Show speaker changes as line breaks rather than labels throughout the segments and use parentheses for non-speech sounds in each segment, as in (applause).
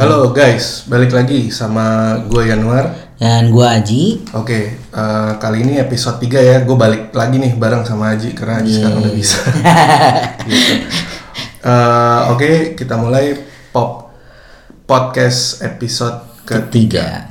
Halo guys, balik lagi sama gue Yanuar.
Dan gua Aji.
Oke, eh, kali ini episode 3 ya. Gue balik lagi nih bareng sama Aji karena Aji sekarang udah bisa. (laughs) Gitu. Eh, Oke, kita mulai pop podcast episode ketiga.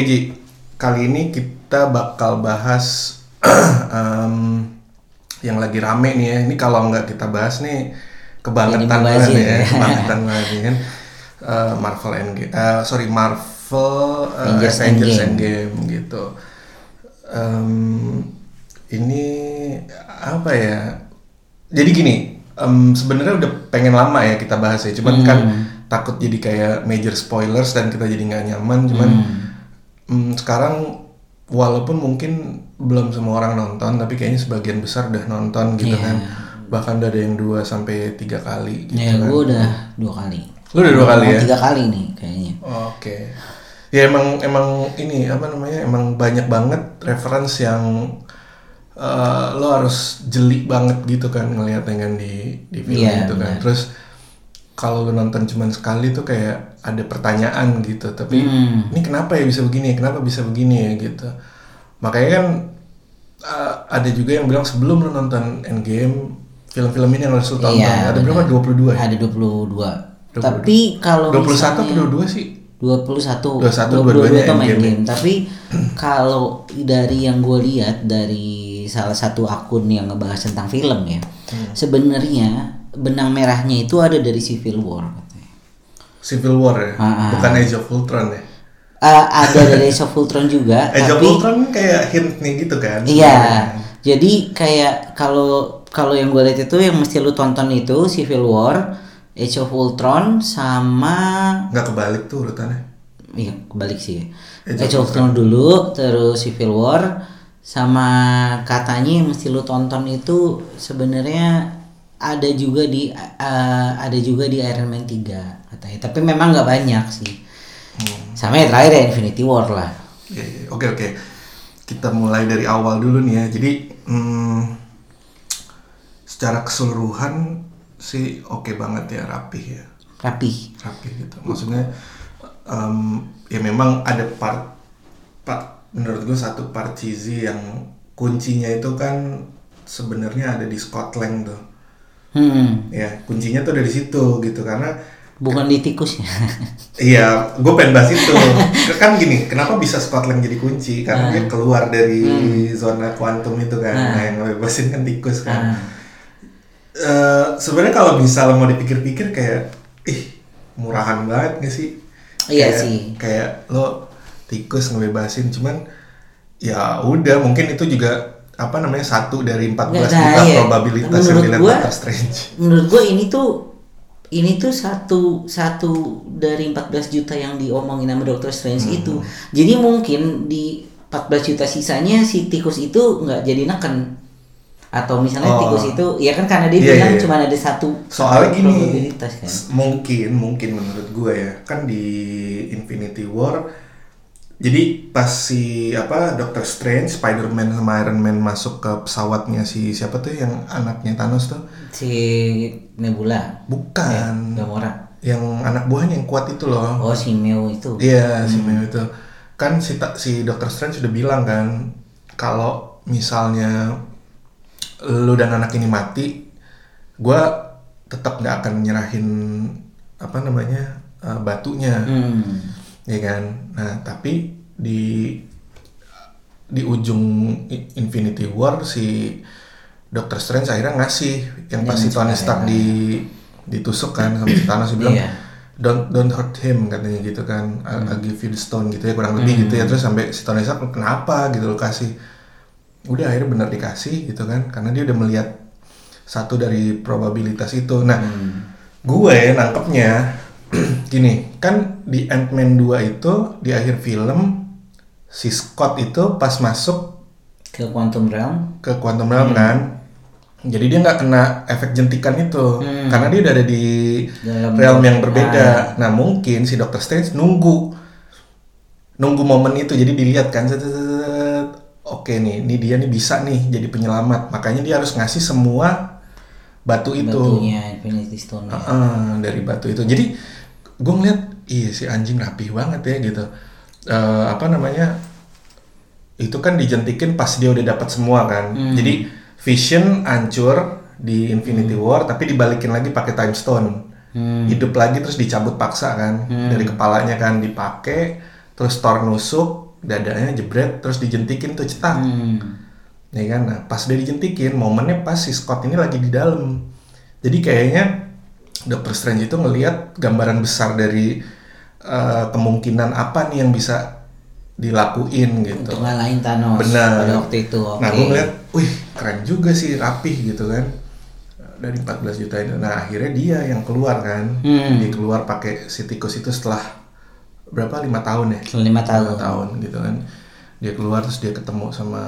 Oke Ji, kali ini kita bakal bahas (clears throat) em, yang lagi rame nih ya. Ini kalau nggak kita bahas nih kebangetan banget ya,
ya. (laughs)
kebangetan banget kan. Eh, Marvel Endgame, eh, sorry Marvel eh,
Avengers
Avengers
Endgame.
Endgame gitu. Em, ini apa ya? Jadi gini, em, sebenarnya udah pengen lama ya kita bahas ya. Cuman kan takut jadi kayak major spoilers dan kita jadi nggak nyaman. Cuman Hmm, sekarang walaupun mungkin belum semua orang nonton tapi kayaknya sebagian besar udah nonton gitu
Iya.
kan bahkan udah ada yang dua sampai tiga kali gitu
Ya,
kan
gua udah dua kali.
lu udah dua kali ya
Tiga kali nih kayaknya.
oke ya emang emang ini apa namanya emang banyak banget reference yang eh, lo harus jeli banget gitu kan ngelihat dengan di di film
Iya,
gitu kan
benar.
terus kalau lo nonton cuman sekali tuh kayak ada pertanyaan gitu tapi
Hmm.
ini kenapa ya bisa begini kenapa bisa begini ya gitu makanya kan uh, ada juga yang bilang sebelum lo nonton Endgame film-film ini yang harus lo tonton
Iya,
ada berapa 22 ya
Ada 22. Tapi kalau
21 atau
misalnya
22 sih
21
21, dua-duanya
itu main
Endgame.
game. Tapi (clears throat) kalau dari yang gue lihat dari salah satu akun yang ngebahas tentang film ya,
Hmm.
sebenarnya benang merahnya itu ada dari Civil War. katanya.
Civil War ya
Ah, ah.
bukan Age of Ultron ya
Eh, ada dari Age of Ultron juga, (laughs)
Age of
tapi
Ultron kayak hint nih gitu kan
Iya, jadi kayak kalau kalau yang gue lihat itu yang mesti lu tonton itu Civil War, Age of Ultron sama
nggak kebalik tuh urutannya
iya kebalik sih.
Age
Age,
of
of Ultron dulu, terus Civil War sama katanya yang mesti lu tonton itu sebenarnya ada juga di eh, ada juga di Iron Man 3 katanya. Tapi memang nggak banyak sih.
Hmm.
Sama ya terakhir ya Infinity War lah.
Iya, iya. Oke oke. Kita mulai dari awal dulu nih ya. Jadi hmm, secara keseluruhan sih oke banget ya rapih ya.
Rapih.
Rapih gitu. Maksudnya em, ya memang ada part part menurut gue satu part cheesy yang kuncinya itu kan sebenarnya ada di Scotland tuh.
Hmm.
Ya kuncinya tuh dari situ gitu karena
Bukan di tikus ya. (laughs)
Iya, gue pengen bahas itu. kan gini, kenapa bisa Scotland jadi kunci? Karena dia keluar dari zona kuantum itu kan, nah, yang ngebebasin kan tikus kan.
Ah.
Eh, Sebenarnya kalau misalnya mau dipikir-pikir kayak, ih murahan banget gak sih?
Iya
Kayak-
sih.
Kayak lo tikus ngebebasin, cuman ya udah mungkin itu juga apa namanya satu dari 14
Nggak,
juta
iya.
probabilitas yang
Menurut
dilihat
gua-
Doctor Strange.
menurut gue ini tuh ini tuh satu satu dari 14 juta yang diomongin sama Doctor Strange
Hmm.
itu. Jadi mungkin di 14 juta sisanya si tikus itu nggak jadi neken atau misalnya
Oh.
tikus itu ya kan karena dia
Iya,
bilang
iya, iya.
cuma ada satu
Soalnya gini,
probabilitas kan.
mungkin mungkin menurut gue ya, kan di Infinity War, jadi pas si apa Doctor Strange, Spider-Man sama Iron Man masuk ke pesawatnya si siapa tuh yang anaknya Thanos tuh?
Si Nebula,
Bukan,
Gamora.
yang anak buahnya yang kuat itu loh.
Oh si Meo itu.
Iya si Meo itu, kan si si Doctor Strange sudah bilang kan, kalau misalnya lu dan anak ini mati, gue tetap nggak akan nyerahin apa namanya uh, batunya,
Hmm.
Ya kan. Nah tapi di di ujung Infinity War si Doctor Strange akhirnya ngasih yang
Dia
pasti Tony
ngasih
Stark
ya.
di ditusuk kan sama si Thanos bilang
Iya.
don't don't hurt him katanya gitu kan. I'll, I'll give you the stone gitu ya kurang lebih gitu ya. Terus sampai si Tony Stark kenapa? gitu lo kasih. Udah akhirnya benar dikasih gitu kan karena dia udah melihat satu dari probabilitas itu. Nah gue nangkepnya (clears throat) gini, kan di Ant-Man 2 itu di akhir film si Scott itu pas masuk
ke Quantum Realm.
ke Quantum Realm kan. Jadi dia nggak kena efek jentikan itu. Karena dia udah ada di
Dalam-
realm yang berbeda. Nah mungkin si Doctor Strange nunggu nunggu momen itu. Jadi dilihat kan oke nih ini dia nih bisa nih jadi penyelamat. Makanya dia harus ngasih semua batu itu.
Batunya Infinity Stone ya.
Heeh, dari batu itu. Jadi gue ngeliat, iya si anjing rapih banget ya gitu. Eh, apa namanya? Itu kan dijentikin pas dia udah dapat semua kan. Jadi Vision hancur di Infinity War, tapi dibalikin lagi pakai Time Stone.
Hmm.
Hidup lagi terus dicabut paksa kan dari kepalanya kan dipakai, terus Thor nusuk dadanya jebret, terus dijentikin tuh cetak
Hmm.
ya kan nah pas dia dijentikin momennya pas si Scott ini lagi di dalam jadi kayaknya Doctor Strange itu ngelihat gambaran besar dari eh, kemungkinan apa nih yang bisa dilakuin gitu
Untuk ngalahin Thanos
Benar.
pada waktu itu. Oke.
nah gue ngeliat wih keren juga sih rapih gitu kan dari 14 juta itu nah akhirnya dia yang keluar kan
Hmm.
dia keluar pakai si tikus itu setelah berapa lima tahun ya
Selama lima tahun.
lima tahun gitu kan dia keluar terus dia ketemu sama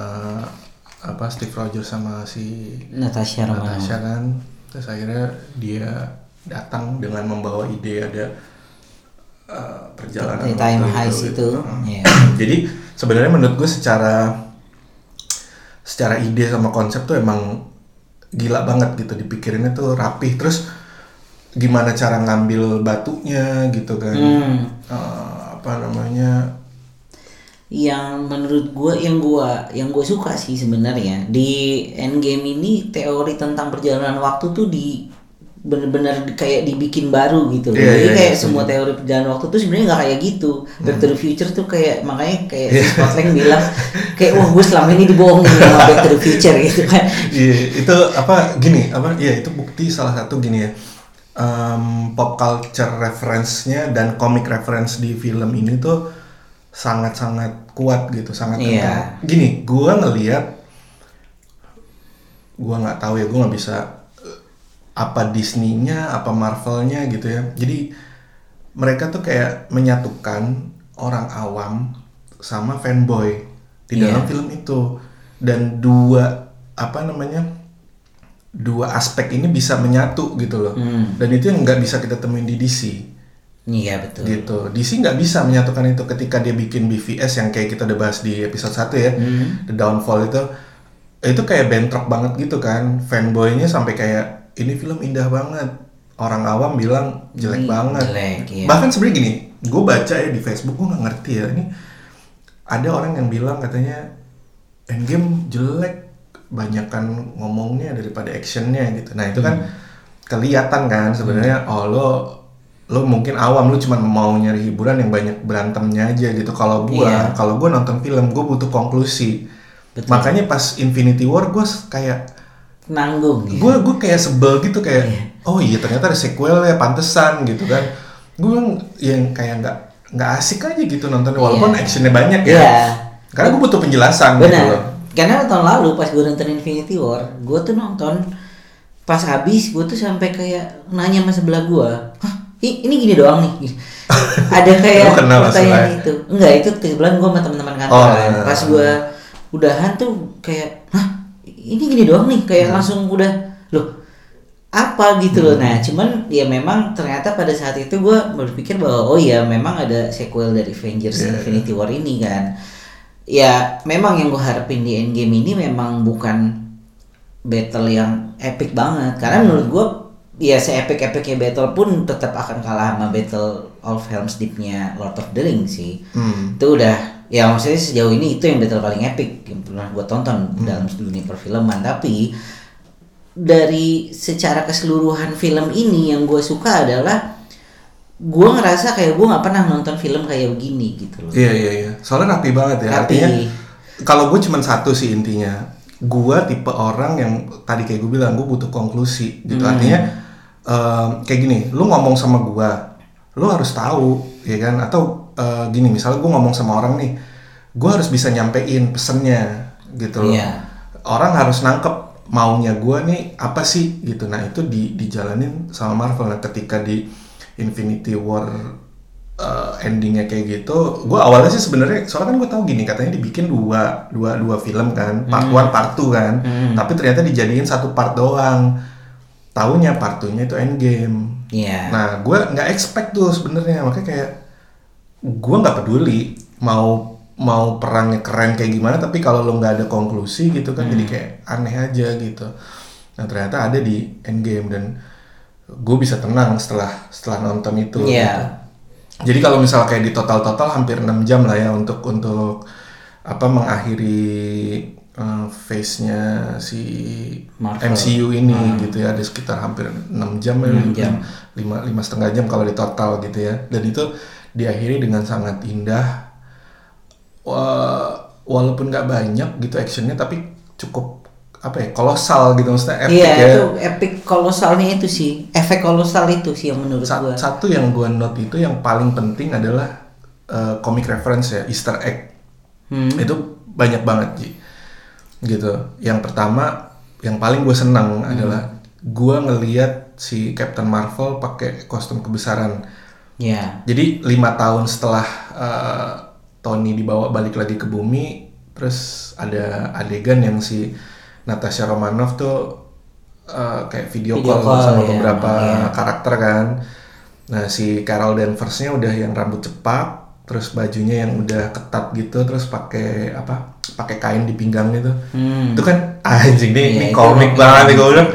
apa Steve Rogers sama si
Natasha Romanoff.
Natasha kan terus akhirnya dia datang dengan membawa ide ada uh, perjalanan
Di time heist itu.
Heeh.
Iya. (clears throat)
jadi sebenarnya menurut gue secara secara ide sama konsep tuh emang gila banget gitu dipikirinnya tuh rapih terus gimana cara ngambil batunya gitu kan
Hmm.
Eh, apa namanya
yang menurut gue yang gua yang gue suka sih sebenarnya di Endgame ini teori tentang perjalanan waktu tuh di bener-bener di- kayak dibikin baru gitu loh.
Iya,
Jadi
iya,
kayak
iya,
semua teori perjalanan waktu tuh sebenarnya nggak kayak gitu. Back to the Future tuh kayak makanya kayak
Iya.
Scott Lang bilang kayak wah gue selama ini dibohongin sama Back to the Future gitu kan.
Iya, itu apa gini, apa iya itu bukti salah satu gini ya. Em, pop culture reference-nya dan comic reference di film ini tuh sangat-sangat kuat gitu, sangat
Iya.
kental. Gini, gua ngeliat gua nggak tahu ya, gua nggak bisa apa Disney-nya, apa Marvel-nya gitu ya. Jadi mereka tuh kayak menyatukan orang awam sama fanboy di dalam film itu dan dua apa namanya dua aspek ini bisa menyatu gitu loh
Hmm.
dan itu yang nggak bisa kita temuin di DC
Iya betul.
gitu DC nggak bisa menyatukan itu ketika dia bikin BVS yang kayak kita udah bahas di episode 1 ya
Hmm.
The Downfall itu itu kayak bentrok banget gitu kan fanboynya sampai kayak ini film indah banget orang awam bilang jelek
Ini
banget
jelek, iya.
bahkan sebenarnya gini gue baca ya di Facebook gue nggak ngerti ya ini ada orang yang bilang katanya Endgame jelek banyakan ngomongnya daripada actionnya gitu nah itu kan
Hmm.
kelihatan kan sebenarnya oh lo lo mungkin awam lo cuma mau nyari hiburan yang banyak berantemnya aja gitu kalau gua
Iya.
kalau gua nonton film gua butuh konklusi
Betul.
makanya pas Infinity War gua kayak
Nanggung. gitu.
gue gue kayak sebel gitu kayak
Iya.
oh iya ternyata ada sequel ya pantesan gitu kan gue yang kayak nggak nggak asik aja gitu nonton walaupun
Iya.
actionnya banyak ya
Iya.
karena gue butuh penjelasan gitu
Benar.
loh
Karena tahun lalu pas gue nonton Infinity War, gue tuh nonton pas habis gue tuh sampai kayak nanya sama sebelah gue, hah ini gini doang nih. (laughs) Ada kayak pertanyaan
maksudnya?
itu. Enggak itu kebetulan gue sama teman-teman kantor
Oh,
kan.
iya.
Pas gue udahan tuh kayak, hah ini gini doang nih. Kayak
Hmm.
langsung udah loh apa gitu loh. Nah cuman ya memang ternyata pada saat itu gue berpikir bahwa oh ya memang ada sequel dari Avengers
Iya,
Infinity War ini kan ya memang yang gue harapin di Endgame ini memang bukan battle yang epic banget karena menurut gue ya se epic epicnya battle pun tetap akan kalah sama battle of Helm's Deep-nya Lord of the Rings sih
Hmm.
itu udah ya maksudnya sejauh ini itu yang battle paling epic yang pernah gue tonton dalam dunia perfilman. Tapi dari secara keseluruhan film ini yang gue suka adalah gue ngerasa kayak gue nggak pernah nonton film kayak begini gitu loh.
Iya iya iya. Soalnya rapi banget ya
Rapi.
artinya kalau gue cuman satu sih intinya. Gue tipe orang yang tadi kayak gue bilang gue butuh konklusi gitu.
Hmm.
artinya em, kayak gini lu ngomong sama gue lu harus tahu ya kan? Atau eh, gini misalnya gue ngomong sama orang nih gue harus bisa nyampein pesennya gitu loh.
Iya.
orang harus nangkep maunya gue nih apa sih gitu. Nah itu di dijalanin sama Marvel. Nah ketika di Infinity War uh, endingnya kayak gitu gue awalnya sih sebenarnya soalnya kan gue tahu gini katanya dibikin dua dua dua film kan part one part two kan. Tapi ternyata dijadiin satu part doang. Tahunya part two-nya itu endgame.
Iya.
nah gue nggak expect tuh sebenarnya. Makanya kayak gue nggak peduli mau mau perangnya keren kayak gimana tapi kalau lo nggak ada konklusi gitu kan jadi kayak aneh aja gitu nah ternyata ada di endgame dan gue bisa tenang setelah setelah nonton itu
Iya.
gitu. Jadi kalau misal kayak di total-total hampir 6 jam lah ya untuk untuk apa mengakhiri uh, phase-nya si
Marvel.
MCU ini gitu ya ada sekitar hampir 6 jam ya,
Enam jam.
lima lima setengah jam kalau di total gitu ya dan itu diakhiri dengan sangat indah walaupun nggak banyak gitu actionnya tapi cukup apa ya kolosal gitu maksudnya epic
Iya,
ya
itu epic kolosalnya itu sih. Efek kolosal itu sih yang menurut
Sa-
gua.
satu yang gue note itu yang paling penting adalah uh, comic reference ya Easter egg
Hmm.
itu banyak banget Ji. gitu yang pertama yang paling gue senang
Hmm.
adalah gue ngeliat si Captain Marvel pakai kostum kebesaran
Ya.
jadi lima tahun setelah uh, Tony dibawa balik lagi ke bumi terus ada adegan yang si Natasha Romanoff tuh uh, kayak video,
Video
call,
call,
sama
ya,
beberapa
iya.
karakter kan nah si Carol Danvers-nya udah yang rambut cepak terus bajunya yang udah ketat gitu terus pakai apa pakai kain di pinggang gitu
Hmm.
itu kan (laughs) anjing nih
Iya,
ini komik
komik
banget nih gue bilang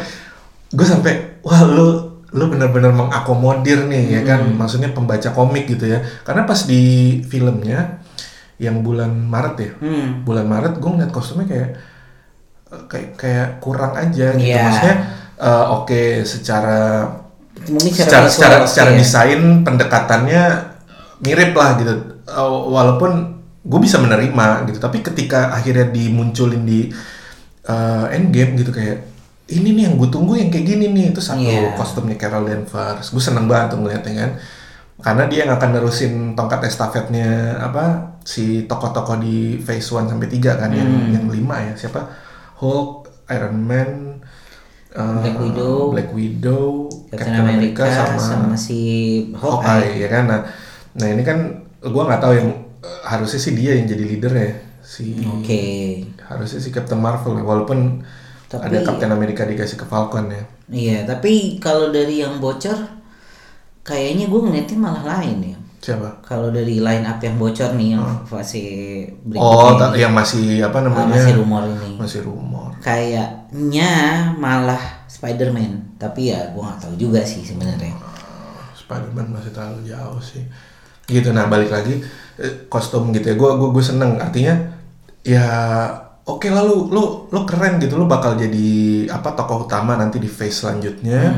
gue sampai wah lu lu bener-bener mengakomodir nih ya kan
Hmm.
maksudnya pembaca komik gitu ya karena pas di filmnya yang bulan Maret ya
Hmm.
bulan Maret gue ngeliat kostumnya kayak eh, kayak kayak kurang aja gitu
Iya.
maksudnya eh, oke secara
Mungkin
secara secara secara
ya.
desain pendekatannya mirip lah gitu Eh, walaupun gue bisa menerima gitu tapi ketika akhirnya dimunculin di eh, Endgame gitu kayak ini nih yang gue tunggu yang kayak gini nih itu satu
Iya.
kostumnya Carol Danvers gue seneng banget tuh ngeliatnya kan karena dia yang akan nerusin tongkat estafetnya apa si tokoh-tokoh di phase 1 sampai 3 kan yang
Hmm.
yang lima ya siapa Hulk Iron Man eh,
Black Widow,
Black Widow
Captain America, sama, si Hawkeye.
Hawkeye ya kan nah nah ini kan gua nggak tahu yang eh, harusnya sih dia yang jadi leader ya si
Oke.
harusnya si Captain Marvel ya walaupun
Tapi-
ada Captain America dikasih ke Falcon ya.
Iya, tapi kalau dari yang bocor kayaknya gue ngeliatnya malah lain ya.
siapa?
Kalau dari line up yang bocor nih yang fase berikutnya
oh
ini.
yang masih apa
Ah,
namanya?
masih rumor ini.
masih rumor.
Kayaknya malah Spider-Man, tapi ya gue nggak tahu juga sih sebenarnya.
Spider-Man masih terlalu jauh sih. Gitu nah balik lagi eh, kostum gitu ya. Gue gue seneng. Artinya ya oke lah lu lu lu keren gitu. Lu bakal jadi apa tokoh utama nanti di phase selanjutnya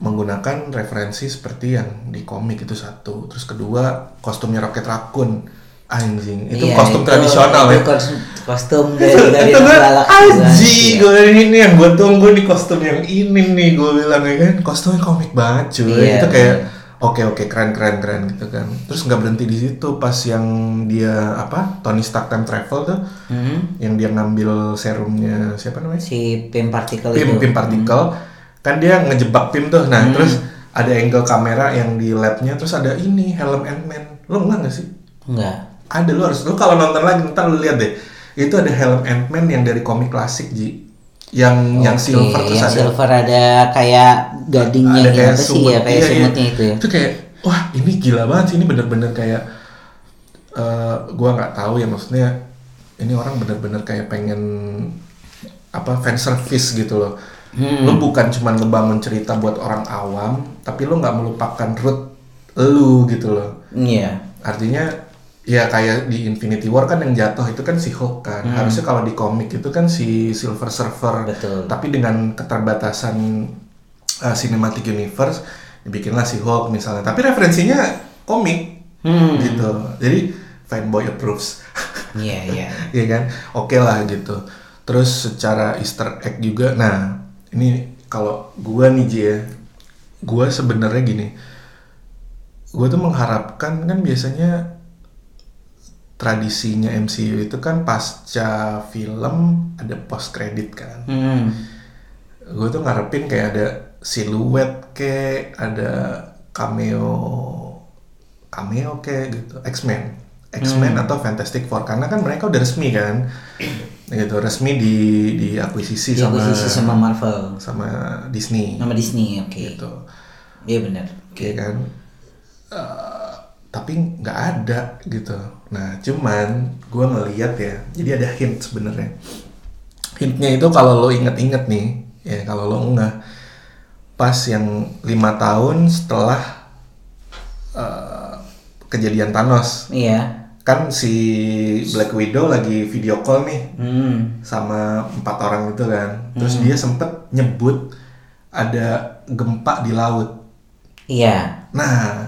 menggunakan referensi seperti yang di komik itu satu. Terus kedua kostumnya Rocket Raccoon. Anjing itu
Iya,
kostum tradisional
itu
ya
kostum, kostum dari
itu, (laughs)
dari
itu gue aji
Galaxy.
gue ini yang gue tunggu nih kostum yang ini nih gue bilang ya kan. Kostumnya komik banget cuy.
Iya,
itu kayak oke oke keren keren keren gitu kan. Terus nggak berhenti di situ pas yang dia apa Tony Stark time travel tuh
Hmm,
yang dia ngambil serumnya siapa namanya?
Si Pim particle
Pim
itu.
Pim partikel kan dia ngejebak Pim tuh. Nah
Hmm.
terus ada angle kamera yang di labnya terus ada ini helm Ant-Man lo enggak nggak sih?
Enggak.
ada lu harus lu kalau nonton lagi ntar lu lihat deh. Itu ada helm Ant-Man yang dari komik klasik Ji yang yang
Oke,
silver terus
yang
ada
silver ada kayak gadingnya
ada
gitu apa sih ya kayak
Iya, iya.
sumutnya itu ya.
itu kayak wah ini gila banget sih ini bener-bener kayak eh gua nggak tahu ya maksudnya ini orang bener-bener kayak pengen apa fan service gitu loh
Hmm.
lu bukan cuma ngebangun cerita buat orang awam tapi lu nggak melupakan root lu gitu loh
Iya.
artinya ya kayak di Infinity War kan yang jatuh itu kan si Hulk kan. Harusnya kalau di komik itu kan si Silver Surfer.
Betul.
tapi dengan keterbatasan uh, cinematic universe dibikinlah si Hulk misalnya. Tapi referensinya komik.
Hmm.
gitu. Jadi fanboy approves.
Iya, iya. (laughs)
Iya kan? Oke lah gitu. Terus secara Easter egg juga. Nah ini kalau gua nih Ji ya. Gua sebenarnya gini. Gua tuh mengharapkan kan biasanya tradisinya MCU itu kan pasca film ada post credit kan
Hmm.
gue tuh ngarepin kayak ada siluet kayak ada cameo cameo kayak gitu X-Men X-Men
Hmm.
atau Fantastic Four karena kan mereka udah resmi kan (clears throat) gitu resmi di diakuisisi sama
Diakuisisi sama Marvel.
sama Disney
Nama Disney, oke.
gitu
Iya benar.
Oke kan Eh, tapi nggak ada gitu nah cuman gue ngeliat ya jadi ada hint sebenarnya hintnya itu kalau lo inget-inget nih ya kalau lo enggak pas yang lima tahun setelah eh, kejadian Thanos
Iya.
kan si Black Widow lagi video call nih
Hmm.
sama empat orang itu kan terus dia sempet nyebut ada gempa di laut
Iya.
Nah,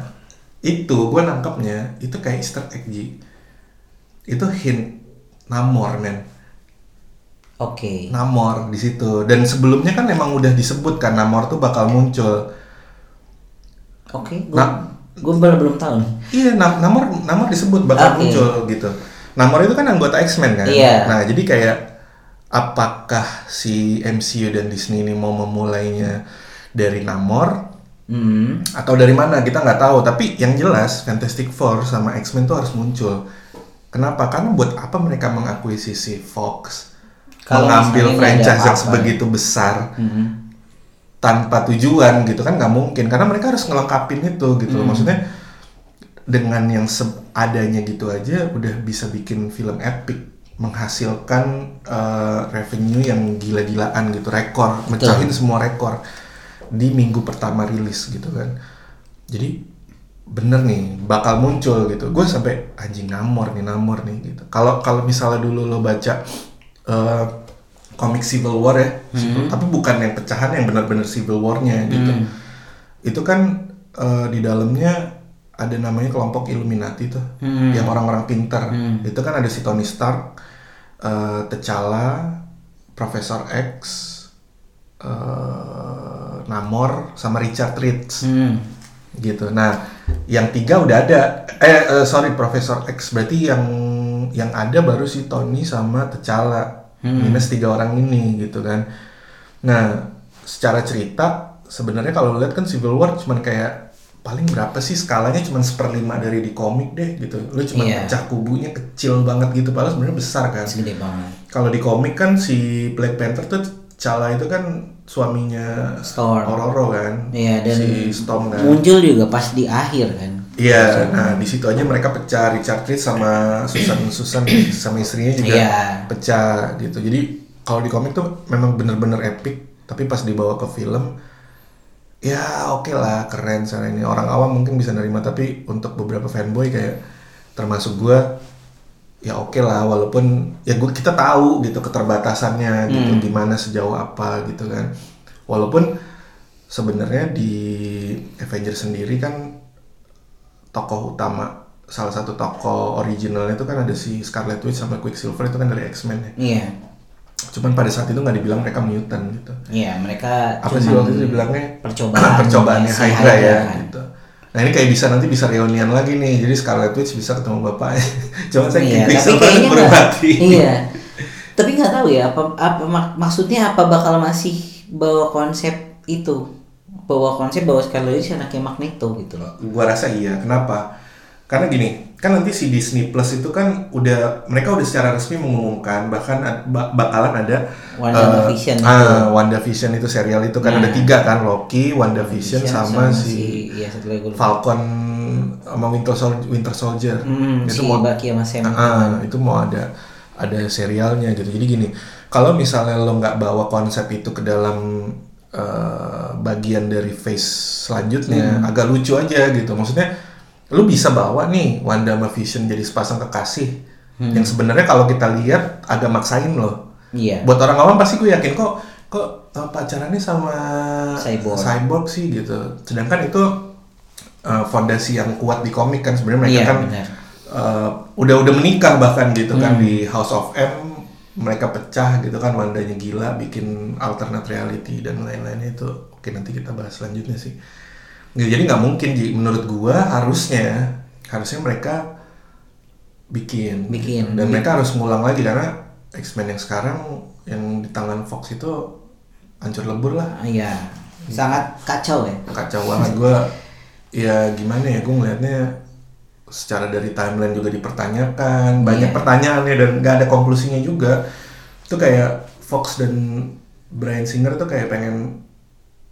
itu gue nangkepnya itu kayak Easter egg. Itu hint Namor men.
Oke.
Namor di situ. Dan sebelumnya kan emang udah disebut kan Namor tuh bakal muncul.
Oke. Gue
Nah.
gue baru belum tahu.
Iya, Nam- Namor Namor disebut bakal
Oke.
muncul gitu. Namor itu kan anggota X-Men kan.
Iya.
Nah, jadi kayak apakah si MCU dan Disney ini mau memulainya dari Namor
Hmm.
atau dari mana kita nggak tahu tapi yang jelas Fantastic Four sama X-Men tuh harus muncul kenapa? Karena buat apa mereka mengakuisisi Fox
Kalau
mengambil franchise yang sebegitu besar
Hmm.
tanpa tujuan gitu kan nggak mungkin. Karena mereka harus ngelengkapin itu gitu loh. maksudnya dengan yang seadanya gitu aja udah bisa bikin film epic menghasilkan eh, revenue yang gila-gilaan gitu rekor mecahin semua rekor di minggu pertama rilis gitu kan. Jadi bener nih bakal muncul gitu. Gue sampai anjing namor nih namor nih gitu. Kalau kalau misalnya dulu lo baca eh, komik Civil War ya Civil- tapi bukan yang pecahan yang benar-benar Civil War-nya gitu. Itu kan eh, di dalamnya ada namanya kelompok Illuminati tuh
Hmm.
yang orang-orang pintar. Itu kan ada si Tony Stark eh, T'Challa Profesor X eh, Namor sama Richard Reed
Hmm.
Gitu. Nah, yang tiga udah ada. Eh, eh, sorry, Profesor X berarti yang yang ada baru si Tony sama T'Challa minus tiga orang ini gitu kan. Nah, secara cerita sebenarnya kalau lihat kan Civil War cuman kayak paling berapa sih skalanya cuman seperlima dari di komik deh gitu. Lu cuma
Iya.
pecah kubunya kecil banget gitu padahal sebenarnya besar kan.
Segede banget.
Kalau di komik kan si Black Panther tuh T'Challa itu kan suaminya
Storm.
Ororo kan.
Iya dan
si Storm kan.
muncul juga pas di akhir kan.
Iya, nah di situ aja mereka pecah Richard Reed sama Susan Susan (coughs) sama istrinya juga
Iya.
pecah gitu. Jadi kalau di komik tuh memang bener-bener epic, tapi pas dibawa ke film ya oke lah keren sana ini orang awam mungkin bisa nerima tapi untuk beberapa fanboy kayak termasuk gua ya oke lah walaupun ya gua kita tahu gitu keterbatasannya gitu gimana sejauh apa gitu kan. Walaupun sebenarnya di Avengers sendiri kan tokoh utama salah satu tokoh originalnya itu kan ada si Scarlet Witch sama Quicksilver itu kan dari X-Men ya.
Iya.
cuman pada saat itu nggak dibilang mereka mutant gitu.
Iya, mereka
apa sih waktu itu dibilangnya
percobaan (clears throat)
percobaannya
si
Hydra ya
kan.
gitu nah ini kayak bisa nanti bisa reunian lagi nih jadi Scarlet Witch bisa ketemu bapaknya (laughs) cuma saya
Iya, tapi kayaknya
mati
Iya. (laughs) Tapi nggak tahu ya apa apa mak- maksudnya apa bakal masih bawa konsep itu. Bawa konsep bahwa Scarlet Witch anaknya Magneto gitu loh.
gua rasa iya kenapa karena gini kan nanti si Disney Plus itu kan udah mereka udah secara resmi mengumumkan bahkan ad- bakalan ada
WandaVision
eh,
itu.
ah, WandaVision itu serial itu kan
Nah.
ada tiga kan Loki WandaVision sama, si
iya satu lagi gue lupa.
Falcon sama Winter Soldier, Winter Soldier.
Hmm,
itu
si
mau
Bucky sama Sam.
Ah, itu mau ada ada serialnya gitu. Jadi gini, kalau misalnya lo nggak bawa konsep itu ke dalam eh, bagian dari phase selanjutnya,
Hmm.
agak lucu aja gitu. Maksudnya lo bisa bawa nih Wanda sama Vision jadi sepasang kekasih.
Hmm.
Yang sebenarnya kalau kita lihat agak maksain loh.
Iya.
Buat orang awam pasti gue yakin kok kok eh, pacarannya sama
Cyborg.
cyborg sih gitu. Sedangkan itu eh, fondasi yang kuat di komik kan sebenarnya mereka
Iya,
kan eh, udah udah menikah bahkan gitu kan
Hmm.
di House of M mereka pecah gitu kan Wandanya gila bikin alternate reality dan lain-lainnya itu oke nanti kita bahas selanjutnya sih jadi nggak mungkin Ji. menurut gua harusnya harusnya mereka bikin
Bikin.
dan mereka harus ngulang lagi karena X-Men yang sekarang yang di tangan Fox itu hancur lebur lah
Ah, Iya. Sangat kacau ya.
kacau banget gua ya gimana ya gue ngelihatnya secara dari timeline juga dipertanyakan banyak
Iya.
pertanyaannya dan nggak ada konklusinya juga itu kayak Fox dan Brian Singer tuh kayak pengen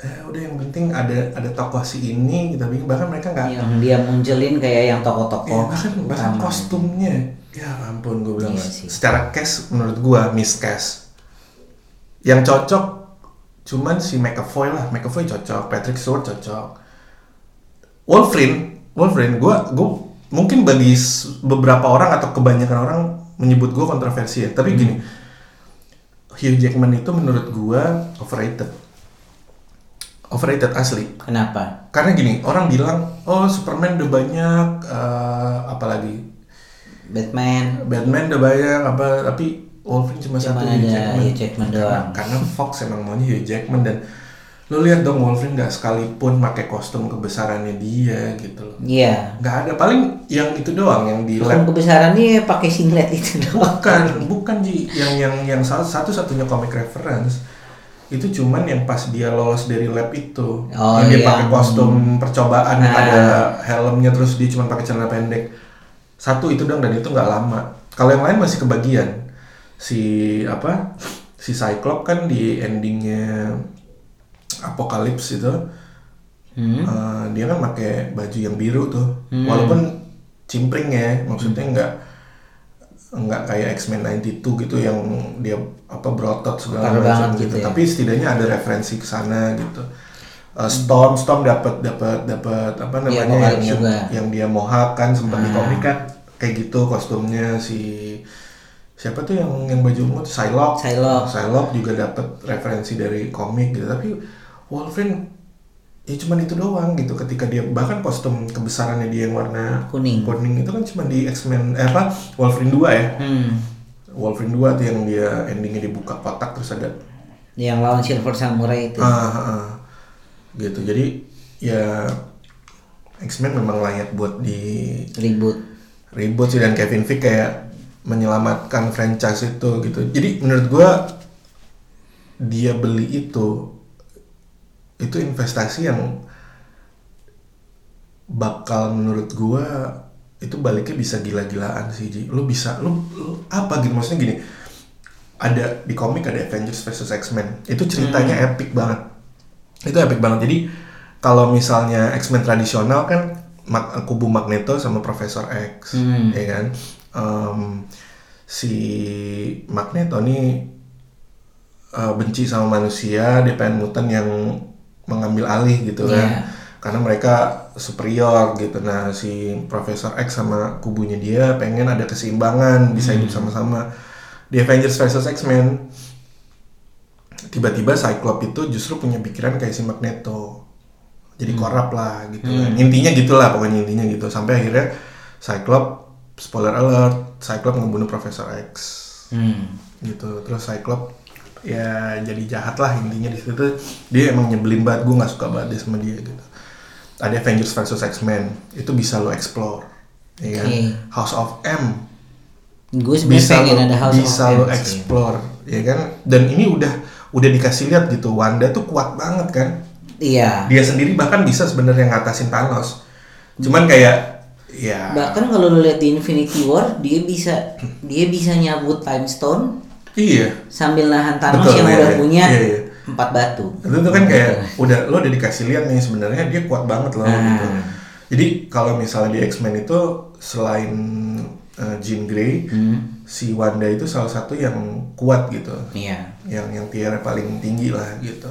eh udah yang penting ada ada tokoh si ini tapi bahkan mereka nggak
yang dia munculin kayak yang
Iya,
tokoh-tokoh
bahkan bahkan
utama.
kostumnya. Ya ampun gue bilang.
Iya sih.
secara cast menurut gue miscast yang cocok cuman si McAvoy lah. McAvoy cocok Patrick Stewart cocok. Wolverine Wolverine gue gue mungkin bagi beberapa orang atau kebanyakan orang menyebut gue kontroversi ya tapi gini Hugh Jackman itu menurut gue overrated overrated asli.
Kenapa?
Karena gini orang bilang oh Superman udah banyak eh, apalagi?
Batman.
Batman udah banyak apa tapi Wolverine cuma,
Cuma
satu
ada
Hugh Jackman.
Hugh Jackman doang.
karena Fox emang maunya Hugh Jackman dan lo lihat dong Wolverine nggak sekalipun pakai kostum kebesarannya dia gitu loh.
Iya.
Nggak ada paling yang itu doang yang di lab.
kebesarannya pakai singlet itu doang.
Bukan bukan Ji. Yang yang yang satu satunya comic reference itu cuman yang pas dia lolos dari lab itu.
Oh,
yang dia
iya.
pakai kostum percobaan yang
Nah.
ada helmnya terus dia cuma pakai celana pendek. Satu itu dong dan itu nggak lama. Kalau yang lain masih kebagian. Si apa si Cyclops kan di endingnya Apocalypse itu
Hmm.
eh, dia kan pakai baju yang biru tuh. Walaupun cimpring ya maksudnya nggak nggak kayak X-Men 92 gitu yang dia apa berotot segala
Parah
macam gitu
gitu ya.
tapi setidaknya ada referensi ke sana gitu Eh, Storm Storm dapat dapat dapat apa namanya yang,
Apocalypse
yang,
juga.
yang dia mohawk kan sempat di
Nah.
komik kan kayak gitu kostumnya si siapa tuh yang yang baju ungu Psylocke
Psylocke.
Psylocke juga dapat referensi dari komik gitu tapi Wolverine ya cuman itu doang gitu ketika dia bahkan kostum kebesarannya dia yang warna
Kuning.
kuning itu kan cuma di X-Men eh apa Wolverine 2 ya
Hmm.
Wolverine 2 tuh yang dia endingnya dibuka kotak terus ada
yang lawan Silver Samurai itu
ah, ah, ah. gitu jadi ya X-Men memang layak buat di
ribut
ribut sih dan Kevin Feige kayak menyelamatkan franchise itu gitu. Jadi menurut gua dia beli itu itu investasi yang bakal menurut gua itu baliknya bisa gila-gilaan sih Ji. Lu bisa lu, lu apa gitu maksudnya gini. Ada di komik ada Avengers versus X-Men. Itu ceritanya epic banget. Itu epic banget. Jadi kalau misalnya X-Men tradisional kan Mag- kubu Magneto sama Profesor X,
Hmm.
ya kan? Em, si Magneto nih eh, benci sama manusia, dia pengen mutant yang mengambil alih gitu kan.
Iya.
Karena mereka superior gitu. Nah, si Profesor X sama kubunya dia pengen ada keseimbangan, bisa hidup sama-sama. Di Avengers versus X-Men tiba-tiba Cyclops itu justru punya pikiran kayak si Magneto jadi korup lah gitu kan intinya gitulah pokoknya intinya gitu sampai akhirnya Cyclops spoiler alert Cyclops ngebunuh Profesor X
Hmm.
gitu terus Cyclops ya jadi jahat lah intinya di situ. Dia emang nyebelin banget gue nggak suka banget dia sama dia gitu. Ada Avengers versus X-Men itu bisa lo explore ya kan?
Oke.
House of M.
Gue
bisa
pengen
lo,
ada House
bisa
of
lo
M sih.
explore ya kan? Dan ini udah udah dikasih lihat gitu Wanda tuh kuat banget kan?
Iya.
Dia sendiri bahkan bisa sebenarnya ngatasin Thanos. Cuman kayak ya
bahkan kalau lo lihat di Infinity War dia bisa dia bisa nyabut Time Stone
iya
sambil nahan Thanos
Betul,
yang
iya,
udah
iya.
punya
Iya, iya.
empat batu
itu tuh kan kayak udah lo udah dikasih lihat nih sebenarnya dia kuat banget loh
Nah.
gitu jadi kalau misalnya di X-Men itu selain uh, Jean Grey
Hmm.
si Wanda itu salah satu yang kuat gitu
iya
yang yang tier paling tinggi lah gitu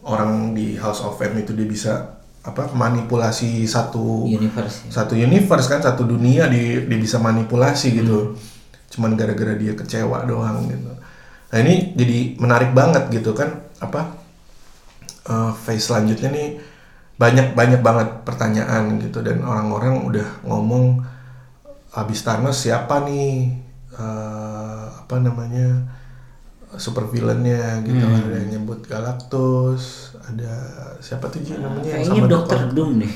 orang di House of M itu dia bisa apa manipulasi satu
universe ya.
satu universe kan satu dunia dia dia bisa manipulasi gitu cuman gara-gara dia kecewa doang gitu. Nah ini jadi menarik banget gitu kan apa eh, phase selanjutnya nih banyak banyak banget pertanyaan gitu. Dan orang-orang udah ngomong habis Thanos siapa nih? Eh, apa namanya super villainnya? Gitu.
Hmm.
ada yang nyebut Galactus ada siapa tuh Ji namanya yang
kayaknya
sama
Dokter Doom deh.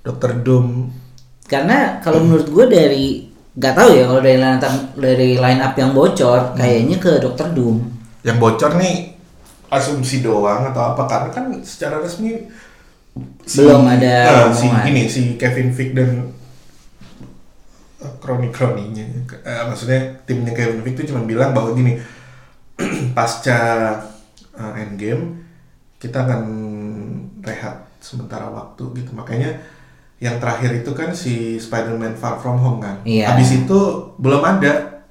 Dokter Doom.
Karena kalau menurut gue dari nggak tahu ya kalau dari line up dari line up yang bocor
Hmm.
kayaknya ke Dokter Doom.
Yang bocor nih asumsi doang atau apa? Karena kan secara resmi
Belum ada
Nah, si ini si Kevin Feige dan eh, kroni-kroninya eh, maksudnya timnya Kevin Feige itu cuma bilang bahwa gini (clears throat) pasca eh, Endgame kita akan rehat sementara waktu gitu. Makanya yang terakhir itu kan si Spider-Man Far From Home kan
Iya.
habis itu belum ada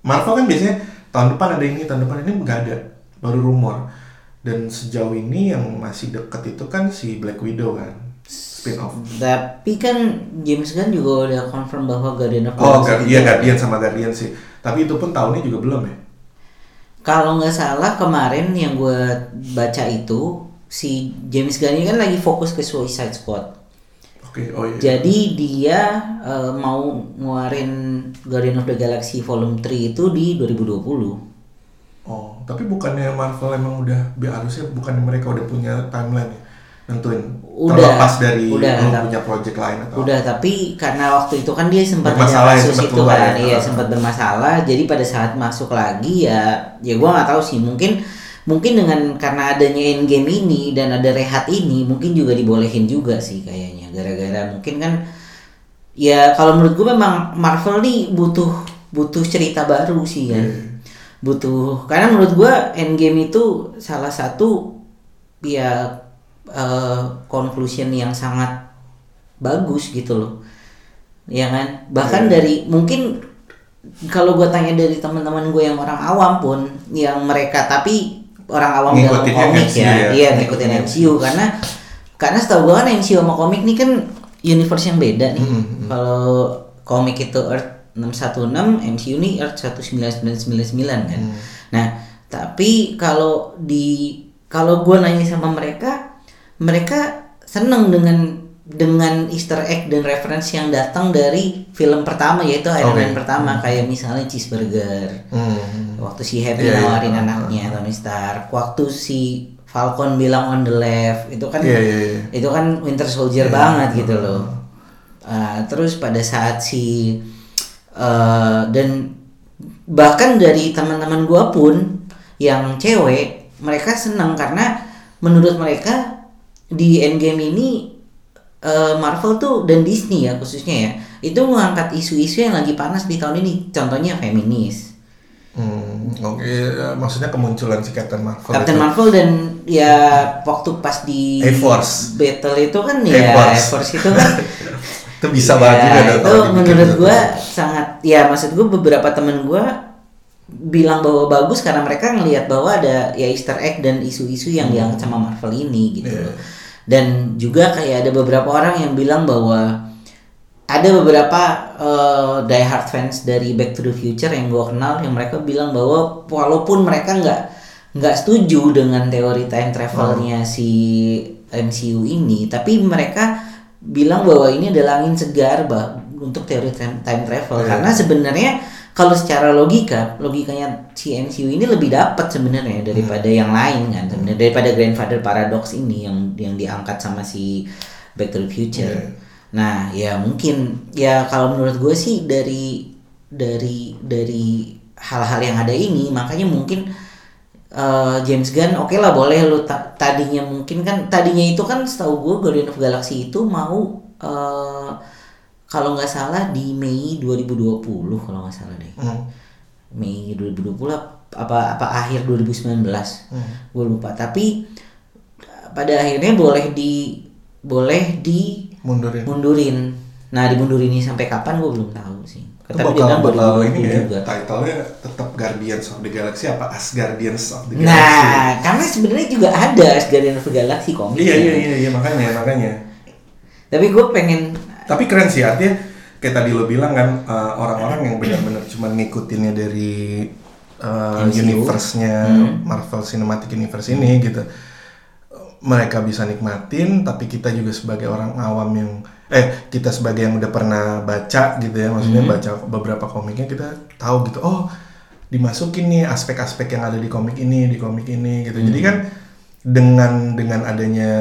Marvel kan biasanya tahun depan ada ini tahun depan ini nggak ada baru rumor dan sejauh ini yang masih deket itu kan si Black Widow kan spin off
Tapi kan James Gunn juga udah confirm bahwa Guardian of
Oh, Guardian, iya Guardian sama Guardian sih. Tapi itu pun tahunnya juga belum ya.
Kalau nggak salah kemarin yang gue baca itu si James Gunn ini kan lagi fokus ke Suicide Squad.
Oke, oh iya.
Jadi dia eh, mau ngeluarin Guardian of the Galaxy Volume 3 itu di 2020.
Oh, tapi bukannya Marvel emang udah biar harusnya bukannya mereka udah punya timeline ya? Nentuin.
Udah,
Terlepas dari
udah, tapi-
punya project lain atau
Udah, tapi karena waktu itu kan dia sempat
Bermasalah ya,
ada kasus
sempat
itu kan,
ya.
iya sempat bermasalah. Jadi pada saat masuk lagi ya, ya gua nggak tahu sih. Mungkin mungkin dengan karena adanya endgame ini dan ada rehat ini, mungkin juga dibolehin juga sih kayaknya. Gara-gara mungkin kan, ya kalau menurut gua memang Marvel nih butuh butuh cerita baru sih kan.
Iya.
Butuh karena menurut gua endgame itu salah satu ya eh, conclusion yang sangat bagus gitu loh ya kan bahkan
Iya.
dari mungkin kalau gue tanya dari teman-teman gue yang orang awam pun yang mereka tapi orang awam dalam
Ngikutin
komik
MCU
ya,
ya,
iya
ngikutin
MCU karena karena setahu gue kan MCU sama komik nih kan universe yang beda nih.
Mm-mm.
kalau komik itu Earth 616 MCU nih Earth 19999 kan.
Hmm.
nah tapi kalau di kalau gue nanya sama mereka mereka seneng dengan dengan Easter egg dan referensi yang datang dari film pertama yaitu Iron
Oke.
Man pertama kayak misalnya cheeseburger
Hmm.
waktu si Happy
Iya, iya.
nawarin anaknya Tony Stark waktu si Falcon bilang on the left itu kan
Iya, iya, iya.
itu kan Winter Soldier
Iya.
banget gitu loh Ah, terus pada saat si eh, dan bahkan dari teman-teman gua pun yang cewek mereka senang karena menurut mereka di Endgame ini eh, Marvel tuh dan Disney ya khususnya ya itu mengangkat isu-isu yang lagi panas di tahun ini contohnya feminis
Hmm, oke, ya, maksudnya kemunculan si Captain Marvel.
Captain
itu.
Marvel dan ya waktu pas di
A-Force.
battle itu kan ya
A-Force.
A-Force itu kan (laughs)
itu bisa
Ya,
banget juga dah
itu menurut
satu.
gua sangat ya maksud gua beberapa temen gua bilang bahwa bagus karena mereka ngelihat bahwa ada ya Easter egg dan isu-isu yang diangkat sama Marvel ini gitu
Iya.
Dan juga kayak ada beberapa orang yang bilang bahwa ada beberapa eh, diehard fans dari Back to the Future yang gua kenal yang mereka bilang bahwa walaupun mereka nggak nggak setuju dengan teori time travelnya si MCU ini, tapi mereka bilang bahwa ini adalah angin segar bah untuk teori time, time travel
Iya.
karena sebenarnya kalau secara logika logikanya si MCU ini lebih dapat sebenarnya daripada yang lain kan sebenarnya daripada grandfather paradox ini yang yang diangkat sama si Back to the Future.
Iya.
Nah, ya mungkin ya kalau menurut gue sih dari dari dari hal-hal yang ada ini makanya mungkin eh, James Gunn oke lah boleh lu ta- tadinya mungkin kan tadinya itu kan setahu gue Guardian of Galaxy itu mau eh, kalau nggak salah di Mei 2020 kalau nggak salah deh.
Hmm.
Mei 2020 ap- apa apa akhir 2019
Hmm.
gue lupa tapi pada akhirnya boleh di boleh di
mundurin.
mundurin nah dimundurin ini sampai kapan gue belum tahu sih tapi dia
bakal,
bilang
bakal
2020
ini ya,
juga
title-nya tetap Guardians of the Galaxy apa Asgardians of the Galaxy?
nah karena sebenarnya juga ada Guardian of the Galaxy komik
iya iya iya iya makanya makanya.
tapi gue pengen
Tapi keren sih artinya kayak tadi lo bilang kan uh, orang-orang yang benar-benar cuma ngikutinnya dari uh, universe-nya
Hmm.
Marvel Cinematic Universe ini gitu. Mereka bisa nikmatin tapi kita juga sebagai orang awam yang eh kita sebagai yang udah pernah baca gitu ya maksudnya
Hmm.
baca beberapa komiknya kita tahu gitu oh dimasukin nih aspek-aspek yang ada di komik ini di komik ini gitu jadi
Hmm.
kan dengan dengan adanya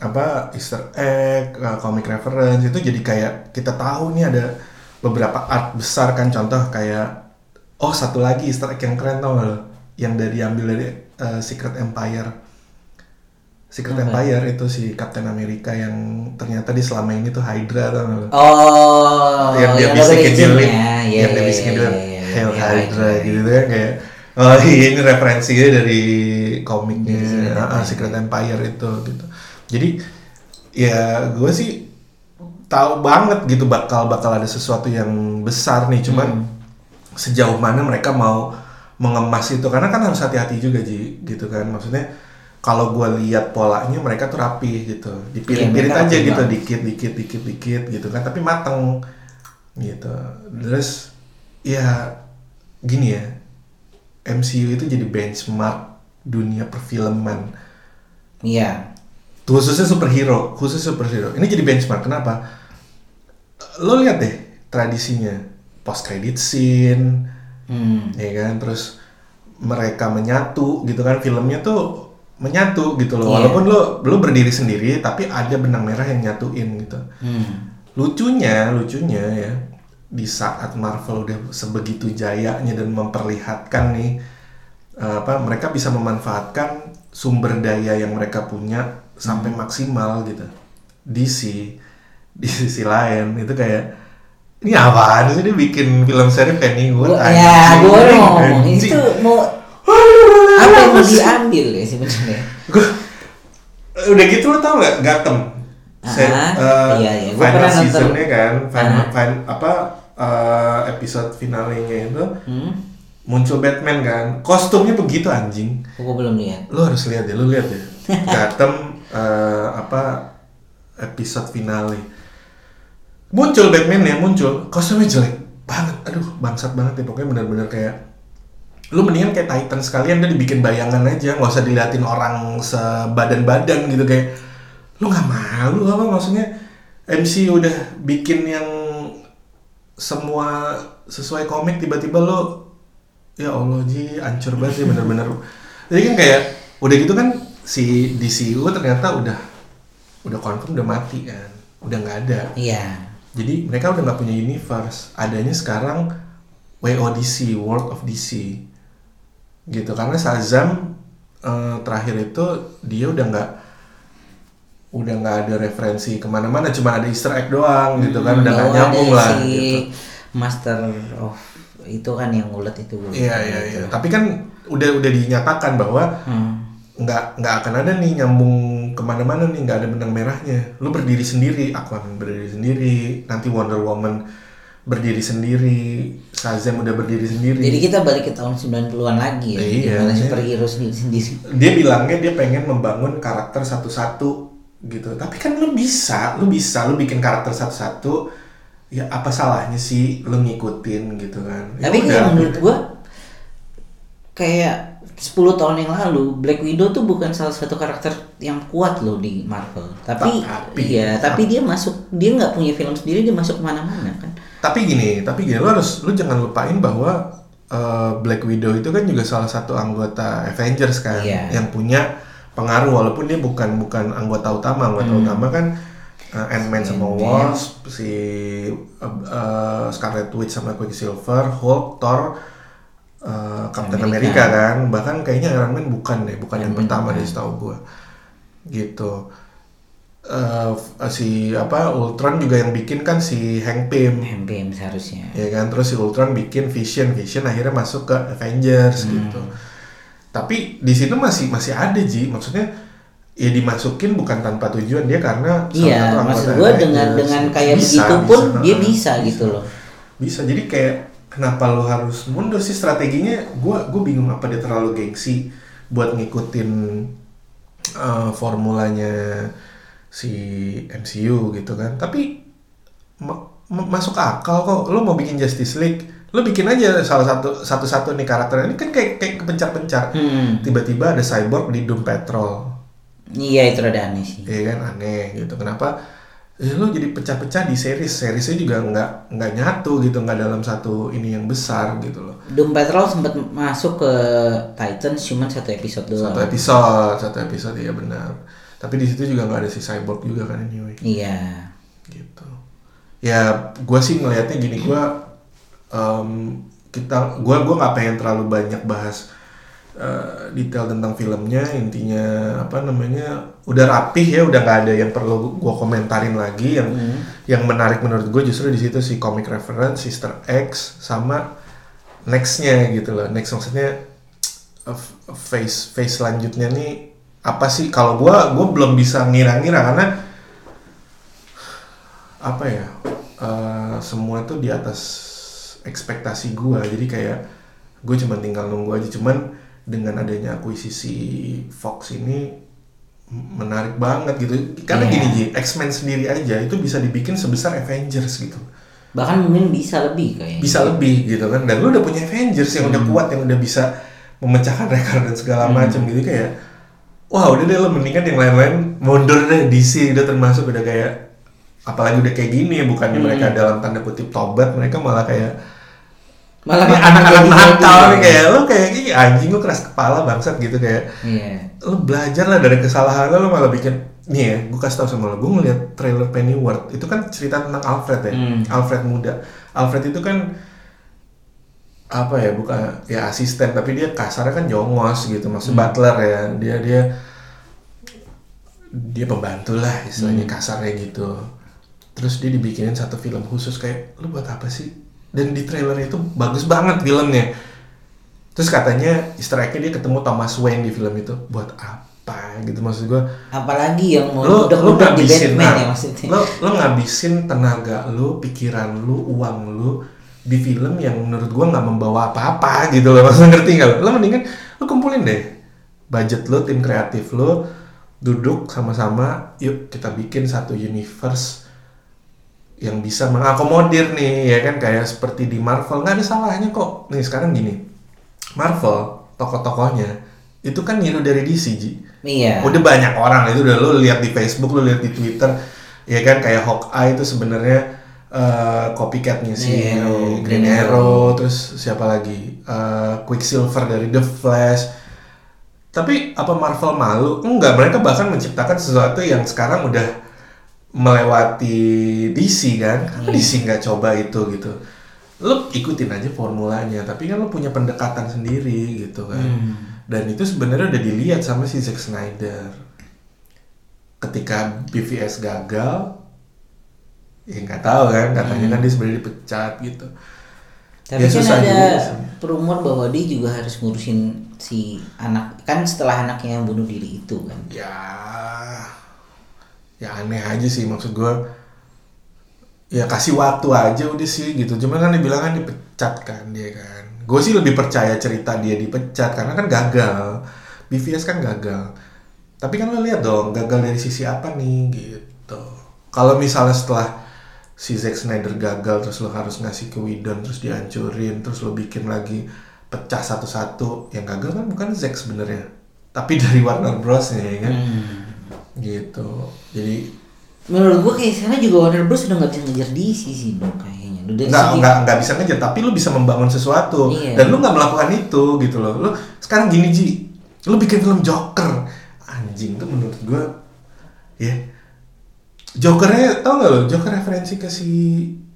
apa Easter egg uh, comic reference itu jadi kayak kita tahu nih ada beberapa art besar kan. Contoh kayak oh satu lagi Easter egg yang keren tau gak yang dari ambil dari uh, Secret Empire. Secret Empire itu si Captain America yang ternyata di selama ini tuh Hydra tau lo?
Oh,
yang dia
agent
lihat,
ya, iya,
yang dia
iya, iya,
dia
iya, iya,
Hydra gitu kan kayak oh (laughs) iya, ini referensinya dari komiknya
Dari Secret
ah,
Empire.
Secret Empire itu gitu. Jadi ya gue sih tahu banget gitu bakal bakal ada sesuatu yang besar nih. Cuman
Hmm.
sejauh mana mereka mau mengemas itu. Karena kan harus hati-hati juga Ji gitu kan. Maksudnya kalau gue lihat polanya mereka tuh rapi gitu. Dipirit-pirit
Iya, mereka
aja gitu
banget.
dikit dikit dikit dikit gitu kan. Tapi mateng gitu. Terus ya gini ya MCU itu jadi benchmark dunia perfilman
Iya.
khususnya superhero khusus superhero ini jadi benchmark kenapa lo lihat deh tradisinya post credit scene
Hmm.
ya kan terus mereka menyatu gitu kan filmnya tuh menyatu gitu loh
Iya.
walaupun lo lo berdiri sendiri tapi ada benang merah yang nyatuin gitu
Hmm.
lucunya lucunya ya di saat Marvel udah sebegitu jayanya dan memperlihatkan nih eh, apa mereka bisa memanfaatkan sumber daya yang mereka punya sampai maksimal gitu DC di sisi lain itu kayak ini apaan sih dia bikin film seri Pennywood
Gua, ya, gue baru ngomong itu mau apa yang mau (laughs) diambil ya sebenarnya?
Udah gitu lo tau nggak Gotham Se-
Ah,
eh,
iya, iya.
Final seasonnya kan final,
Ah.
fin- apa eh, episode finalenya itu
Hmm?
muncul Batman kan. Kostumnya begitu anjing.
Gue belum lihat.
lo harus lihat deh lo lihat deh. (laughs) Gotham eh, apa episode finale. Muncul Batman ya muncul. Kostumnya jelek banget. Aduh bangsat banget ya pokoknya benar-benar kayak lu mendingan kayak Titan sekalian dia dibikin bayangan aja. Nggak usah diliatin orang sebadan-badan gitu kayak lu nggak malu apa? Maksudnya MC udah bikin yang semua sesuai komik tiba-tiba lo ya Allah ji hancur banget sih bener-bener. Jadi kan kayak udah gitu kan si DCU ternyata udah udah confirm udah mati kan udah nggak ada.
Iya.
jadi mereka udah nggak punya universe. Adanya sekarang WODC World of DC gitu karena Shazam eh, terakhir itu dia udah nggak udah nggak ada referensi ke mana-mana cuma ada Easter egg doang gitu kan udah nggak
Oh,
nyambung lah
si
gitu
Master of itu kan yang ulet itu.
iya iya iya tapi kan udah udah dinyatakan bahwa
Hmm.
nggak nggak akan ada nih nyambung ke mana-mana nih nggak ada benang merahnya lu berdiri sendiri Aquaman berdiri sendiri nanti Wonder Woman berdiri sendiri Shazam udah berdiri sendiri
Jadi kita balik ke tahun 90-an lagi ya.
Iya, iya.
superhero sendiri-sendiri.
dia bilangnya dia pengen membangun karakter satu-satu gitu tapi kan lu bisa lu bisa lu bikin karakter satu-satu ya apa salahnya sih lu ngikutin gitu kan Ya
Tapi kayak menurut gua kayak 10 tahun yang lalu Black Widow tuh bukan salah satu karakter yang kuat loh di Marvel. Tapi,
Tapi-
iya, tapi dia masuk dia nggak punya film sendiri dia masuk ke mana-mana kan.
tapi gini tapi gini lu harus lu jangan lupain bahwa uh, Black Widow itu kan juga salah satu anggota Avengers kan
Iya.
yang punya pengaruh walaupun dia bukan bukan anggota utama anggota
Hmm.
utama kan uh, Ant-Man sama. Wasp si uh, uh, Scarlet Witch sama Quicksilver Hulk Thor uh, Captain
Amerika.
America. kan bahkan kayaknya Iron Man bukan deh bukan yang
Man
pertama deh setahu gua gitu Eh, f- si apa Ultron juga yang bikin kan si Hank Pym
MPM seharusnya.
ya kan terus si Ultron bikin Vision Vision akhirnya masuk ke Avengers
Hmm.
gitu tapi di situ masih masih ada ji. Maksudnya ya dimasukin bukan tanpa tujuan dia karena
Iya, maksud gua dengan dengan kayak
Bisa,
begitu pun
bisa,
dia
heeh,
bisa, gitu loh.
bisa jadi kayak kenapa lo harus mundur sih strateginya? Gua gue bingung apa dia terlalu gengsi buat ngikutin eh, formulanya si MCU gitu kan. Tapi ma- ma- masuk akal kok. Lo mau bikin Justice League lo bikin aja salah satu satu satu nih karakter. Ini kan kayak kayak kepencar-pencar.
Hmm.
tiba-tiba ada cyborg di Doom Patrol.
Iya itu rada aneh sih.
ya kan? Aneh gitu. Kenapa? Ya lo jadi pecah-pecah di series. Seriesnya juga nggak nggak nyatu gitu. Nggak dalam satu ini yang besar gitu loh.
Doom Patrol sempat masuk ke Titans cuman satu episode doang.
satu episode satu episode ya benar. Tapi di situ juga nggak ada si cyborg juga kan anyway.
Iya.
gitu. Ya gue sih ngelihatnya gini. Gue em, kita gue gua nggak pengen terlalu banyak bahas eh, detail tentang filmnya. Intinya apa namanya udah rapih ya udah nggak ada yang perlu gua komentarin lagi. Yang yang menarik menurut gue justru di situ si comic reference Sister X sama nextnya gitu loh. Next maksudnya uh, face face selanjutnya nih apa sih? Kalau gua gua belum bisa ngira-ngira karena apa ya uh, semua tuh di atas ekspektasi gua. Jadi kayak gue cuma tinggal nunggu aja. Cuman dengan adanya akuisisi Fox ini menarik banget gitu. Karena
Iya.
gini Ji X-Men sendiri aja itu bisa dibikin sebesar Avengers gitu.
Bahkan mungkin bisa lebih kayaknya.
Bisa lebih gitu kan. Dan lu udah punya Avengers yang udah kuat yang udah bisa memecahkan rekor dan segala macam gitu. Kayak wah udah deh lo mendingan yang lain-lain mundur deh. DC udah termasuk udah kayak apalagi udah kayak gini bukannya mereka dalam tanda kutip tobat mereka malah kayak
malah makin
anak-anak nakal nih kayak lo kayak "Ih, anjing lo keras kepala bangsat gitu kayak
iya.
Lo belajar lah dari kesalahan lo lo malah bikin nih ya gue kasih tau sama lo gue ngeliat trailer Pennyworth itu kan cerita tentang Alfred ya
Hmm.
Alfred muda. Alfred itu kan apa ya bukan ya asisten tapi dia kasarnya kan jongos gitu maksud butler ya dia dia dia pembantu lah istilahnya kasarnya gitu. Terus dia dibikinin satu film khusus kayak lu buat apa sih dan di trailer itu bagus banget filmnya. Terus katanya easter egg-nya dia ketemu Thomas Wayne di film itu. Buat apa gitu maksud gua?
Apalagi yang mau
lo lo
udah di
ngabisin
Batman
nah,
ya maksudnya.
lo lo ngabisin tenaga lo pikiran lo uang lo di film yang menurut gua nggak membawa apa-apa gitu loh. (laughs) Maksud ngerti nggak lo? Lo mendingan lo kumpulin deh budget lo tim kreatif lo duduk sama-sama yuk kita bikin satu universe yang bisa mengakomodir nih ya kan? Kayak seperti di Marvel. Nggak ada salahnya kok. Nih sekarang gini. Marvel tokoh-tokohnya itu kan niru dari DC Ji.
Iya.
Udah banyak orang. Itu udah lu lihat di Facebook, lu lihat di Twitter, ya kan? Kayak Hawkeye itu sebenarnya eh, copycatnya si
Green Arrow.
Green Arrow, terus siapa lagi? Eh, Quicksilver dari The Flash. Tapi apa Marvel malu? Enggak, mereka bahkan menciptakan sesuatu yang sekarang udah melewati DC kan? Kenapa DC nggak coba itu gitu? Lu ikutin aja formulanya, tapi kan lu punya pendekatan sendiri gitu kan. Dan itu sebenarnya udah dilihat sama si Zack Snyder. Ketika BVS gagal, ya nggak tahu kan, katanya kan dia sebenarnya dipecat gitu.
Tapi
Ya,
kan
susah
ada
juga sih.
rumor bahwa dia juga harus ngurusin si anak kan setelah anaknya yang bunuh diri itu kan.
ya ya aneh aja sih maksud gue ya kasih waktu aja udah sih gitu. Cuman kan dibilang kan dipecat kan dia kan. Gue sih lebih percaya cerita dia dipecat karena kan gagal. BVS kan gagal. Tapi kan lo lihat dong gagal dari sisi apa nih gitu. Kalau misalnya setelah si Zack Snyder gagal terus lo harus ngasih ke Whedon terus dihancurin terus lo bikin lagi pecah satu-satu yang gagal kan bukan Zack sebenarnya. Tapi dari Warner Bros ya kan gitu. Jadi
Menurut gua kayak sekarang juga Warner Bros udah nggak bisa ngejar DC sih dong kayaknya. Udah
nggak nggak nggak bisa ngejar tapi lu bisa membangun sesuatu.
Iya.
dan lu nggak melakukan itu gitu loh. Lu sekarang gini Ji. Lu bikin film Joker. Anjing tuh menurut gua ya. Jokernya tau nggak lo Joker referensi ke si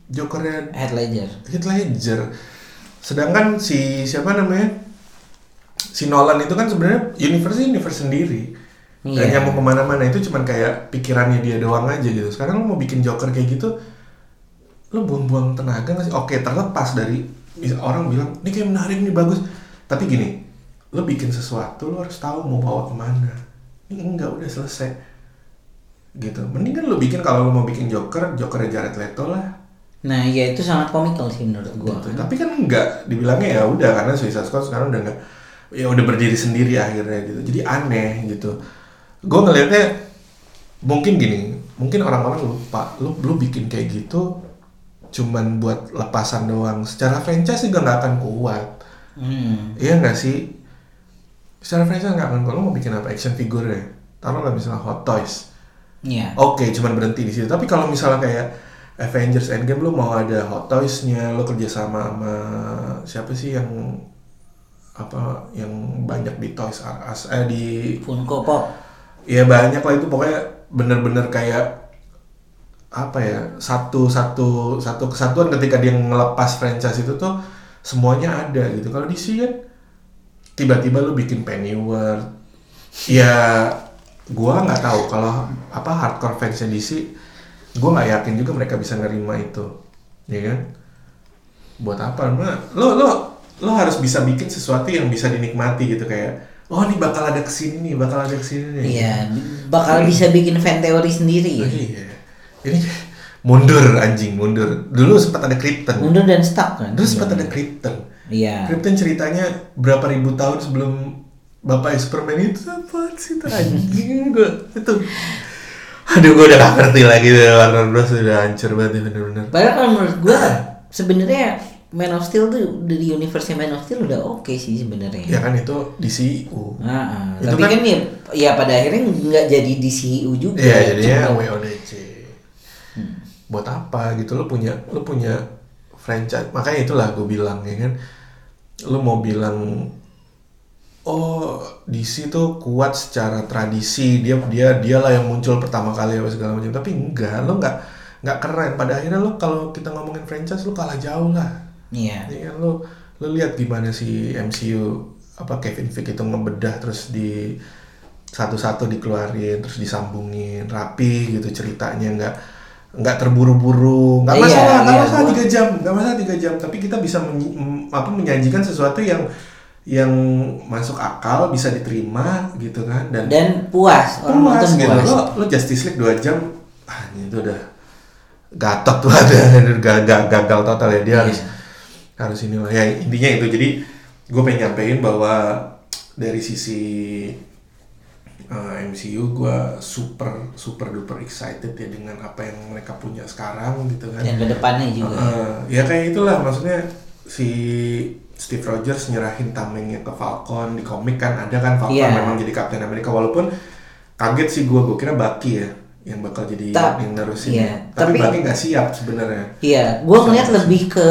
Jokernya
Heath Ledger.
Heath Ledger. Sedangkan si siapa namanya? Si Nolan itu kan sebenarnya universe universe sendiri Gak
Iya.
nyambung ke mana-mana itu cuman kayak pikirannya dia doang aja gitu sekarang lu mau bikin Joker kayak gitu lu buang-buang tenaga nggak sih oke terlepas dari orang bilang ini kayak menarik nih bagus tapi gini lu bikin sesuatu lu harus tahu mau bawa ke mana ini enggak udah selesai gitu mendingan lu bikin kalau lu mau bikin Joker Jokernya Jared Leto lah
Nah, ya itu sangat komikal sih menurut gua.
gitu. Tapi kan enggak, dibilangnya ya udah karena Suicide Squad sekarang udah enggak ya udah berdiri sendiri akhirnya gitu. Jadi aneh gitu. Gue ngelihatnya mungkin gini, mungkin orang-orang lupa lu lu bikin kayak gitu cuman buat lepasan doang. Secara franchise juga nggak akan kuat.
Hmm.
Iya nggak sih? Secara franchise nggak akan kuat. Lu mau bikin apa? Action figure ya? Taruh lah misalnya Hot Toys.
Iya.
Oke, cuman berhenti di situ. Tapi kalau misalnya kayak Avengers Endgame lu mau ada Hot Toys-nya, lu kerja sama sama siapa sih yang apa yang banyak di Toys R Us eh di
Funko Pop.
Ya banyak lah itu. Pokoknya bener-bener kayak apa ya satu satu satu kesatuan ketika dia ngelepas franchise itu tuh semuanya ada gitu. Kalau DC kan tiba-tiba lu bikin Pennyworth. Ya gua nggak tahu kalau apa hardcore fansnya DC gua nggak yakin juga mereka bisa nerima itu. Ya kan? Buat apa? Lo lo lo harus bisa bikin sesuatu yang bisa dinikmati gitu. Kayak oh ini bakal ada ke sini nih bakal ada ke sini nih.
Iya, bakal bisa bikin fan teori sendiri ya.
iya. Ini mundur anjing mundur. Dulu sempat ada Krypton.
Mundur dan stuck kan.
dulu sempat ada Krypton.
Iya.
Krypton ceritanya berapa ribu tahun sebelum Bapak Superman itu apa sih itu anjing gue itu. Aduh gue udah gak ngerti lagi Warner Bros. udah hancur banget ya, bener-bener.
Padahal kalau menurut gua sebenarnya Man of Steel tuh dari universe Man of Steel udah oke sih sebenarnya.
ya kan itu di CU
Ah, ah.
Itu
tapi
kan-
kan, ya, ya pada akhirnya nggak jadi di CU juga.
Iya jadinya
Cuma-
WODC buat apa gitu lo punya lo punya franchise. Makanya itulah gue bilang ya kan. Lo mau bilang oh DC tuh kuat secara tradisi dia dia dialah yang muncul pertama kali apa segala macam. Tapi enggak lo nggak nggak keren. Pada akhirnya lo kalau kita ngomongin franchise lo kalah jauh lah
Iya.
ya kan lo lo lihat gimana si MCU apa Kevin Feige itu ngebedah terus di satu-satu dikeluarin terus disambungin rapi gitu ceritanya nggak nggak terburu-buru nggak
Iya,
masalah nggak
iya,
masalah tiga jam nggak masalah tiga jam tapi kita bisa menyi- m- apa menyajikan sesuatu yang yang masuk akal bisa diterima gitu kan dan
Dan puas, orang
puas
nonton
gitu
puas.
lo lo Justice League dua jam ah ini tuh udah gatot tuh (laughs) ada gagal gagal total ya dia
Iya.
harus harus ini lah. Ya intinya itu. Jadi gue pengen nyampein bahwa dari sisi uh, MCU gue super super duper excited ya dengan apa yang mereka punya sekarang gitu kan.
Dan ke depannya juga.
Uh, ya kayak itulah. Maksudnya si Steve Rogers nyerahin tamengnya ke Falcon. Di komik kan ada kan Falcon
Iya.
memang jadi Captain America. Walaupun kaget sih gue gue kira Bucky ya yang bakal jadi
Ta-
yang nerusin.
iya,
tapi,
tapi-
Bucky nggak siap sebenarnya.
Iya, gue ngeliat lebih ke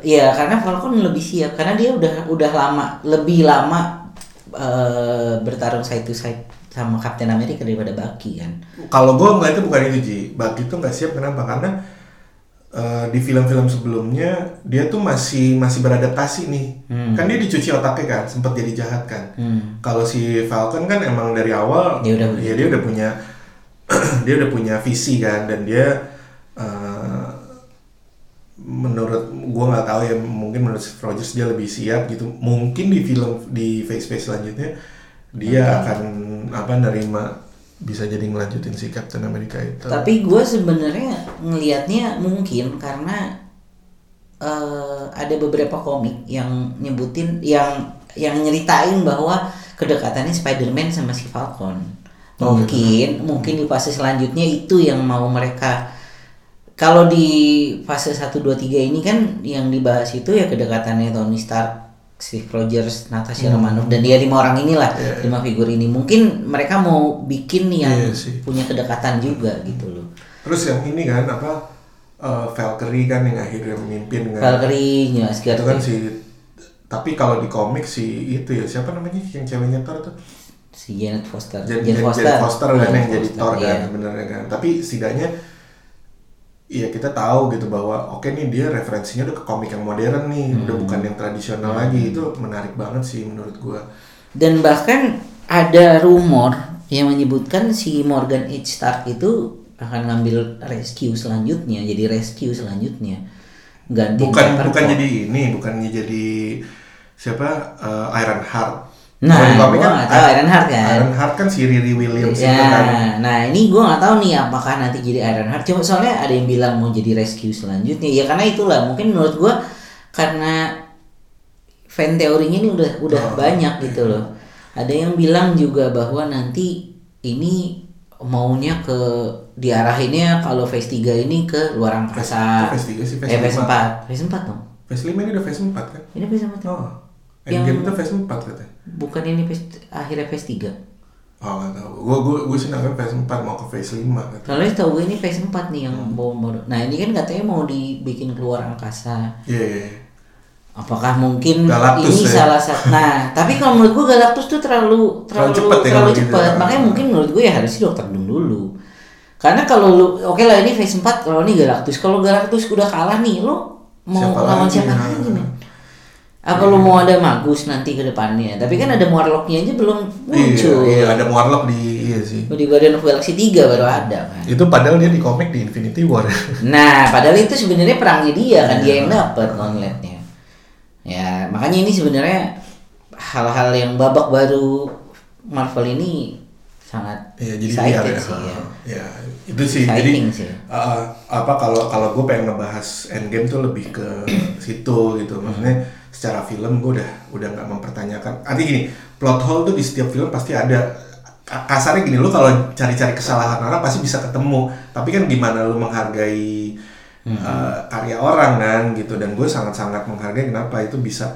ya karena Falcon lebih siap karena dia udah udah lama lebih lama eh, bertarung side to side sama Captain America daripada Bucky kan.
kalau gue ngeliatnya bukan itu Ji. Bucky tuh nggak siap kenapa? Karena uh, di film-film sebelumnya dia tuh masih masih beradaptasi nih.
Hmm.
kan dia dicuci otaknya kan sempat jadi jahat kan.
Hmm.
kalau si Falcon kan emang dari awal
Dia udah-
ya dia udah punya (clears throat) dia udah punya visi kan dan dia uh, menurut gua nggak tahu ya mungkin menurut Rogers dia lebih siap gitu. Mungkin di film di phase phase selanjutnya dia akan apa nerima bisa jadi ngelanjutin si Captain America itu.
Tapi gue sebenarnya ngelihatnya mungkin karena eh, ada beberapa komik yang nyebutin yang yang nyeritain bahwa kedekatannya Spider-Man sama si Falcon.
Oh,
Mungkin mungkin di fase selanjutnya itu yang mau mereka kalau di fase 1 2 3 ini kan yang dibahas itu ya kedekatannya Tony Stark, Steve Rogers, Natasha Romanoff dan dia lima orang inilah,
Hmm. Iya,
lima figur ini. Mungkin mereka mau bikin yang
Iya sih.
punya kedekatan juga gitu loh.
terus yang ini kan apa uh, Valkyrie kan yang akhirnya memimpin kan
Valkyrie, New
itu kan si tapi kalau di komik si itu ya siapa namanya yang ceweknya Thor tuh
si Janet Foster,
Jen,
Jane
Jen-
Foster,
Jane Foster kan yang jadi Thor
iya.
kan sebenarnya kan tapi setidaknya Iya kita tahu gitu bahwa oke nih dia referensinya udah ke komik yang modern nih, udah
Hmm.
bukan yang tradisional lagi itu menarik banget sih menurut gua.
Dan bahkan ada rumor yang menyebutkan si Morgan H. Stark itu akan ngambil rescue selanjutnya, jadi rescue selanjutnya. Ganti
Bukan bukan jadi ini, bukannya jadi siapa uh, Iron Heart.
Nah,
komik
nggak tahu Iron Heart kan.
Iron Heart kan si Riri Williams
Ya,
itu kan.
nah ini gue nggak tahu nih apakah nanti jadi Iron Heart. Cuma soalnya ada yang bilang mau jadi rescue selanjutnya. Ya karena itulah mungkin menurut gue karena fan teorinya ini udah udah
Oh,
banyak gitu loh. Ada yang bilang juga bahwa nanti ini maunya ke diarahinnya kalau phase 3 ini ke luar angkasa.
Phase 3 sih, phase
eh, phase
4.
4. Phase 4 dong.
Phase 5 ini udah phase 4 kan?
Ini phase 4.
Oh.
Yang-
Endgame itu phase 4 katanya.
Bukan ini phase akhirnya phase 3.
Oh nggak tahu. Gue gue gue sih nangkep phase 4 mau ke phase 5 katanya.
Soalnya tau gue ini phase 4 nih yang
Hmm.
baru baru. Nah ini kan katanya mau dibikin keluar angkasa.
Iya. iya, iya.
Apakah mungkin
Galactus
ini
ya?
salah satu? Nah, tapi kalau menurut gue Galactus tuh terlalu terlalu
cepet ya
terlalu
gitu
cepat.
ya.
Makanya mungkin menurut gue ya harusnya Dokter Doom dulu. Karena kalau lu oke lah ini phase 4 kalau ini Galactus. Kalau Galactus udah kalah nih, lu mau
Siapa
lawan
lagi?
siapa
Nah.
lagi men? Apa lu mau ada Magus nanti ke depannya? Tapi kan ada Warlocknya aja belum muncul.
Iya, iya, ada Warlock di iya sih.
Di Guardian of Galaxy 3 baru ada kan.
Itu padahal dia di komik di Infinity War. (laughs)
Nah, padahal itu sebenarnya perangnya dia kan dia yang dapat gauntletnya. Ya, makanya ini sebenarnya hal-hal yang babak baru Marvel ini sangat
Iya, jadi
excited
biar ya.
sih ya.
Ya, itu sih.
Exciting
jadi
sih.
uh, apa kalau kalau gue pengen ngebahas Endgame tuh lebih ke (clears throat) situ gitu. Maksudnya secara film gue udah udah nggak mempertanyakan. Artinya gini, plot hole tuh di setiap film pasti ada. Ka- Kasarnya gini, lu kalau cari-cari kesalahan orang pasti bisa ketemu. Tapi kan gimana lu menghargai uh, karya orang kan gitu. Dan gue sangat-sangat menghargai kenapa itu bisa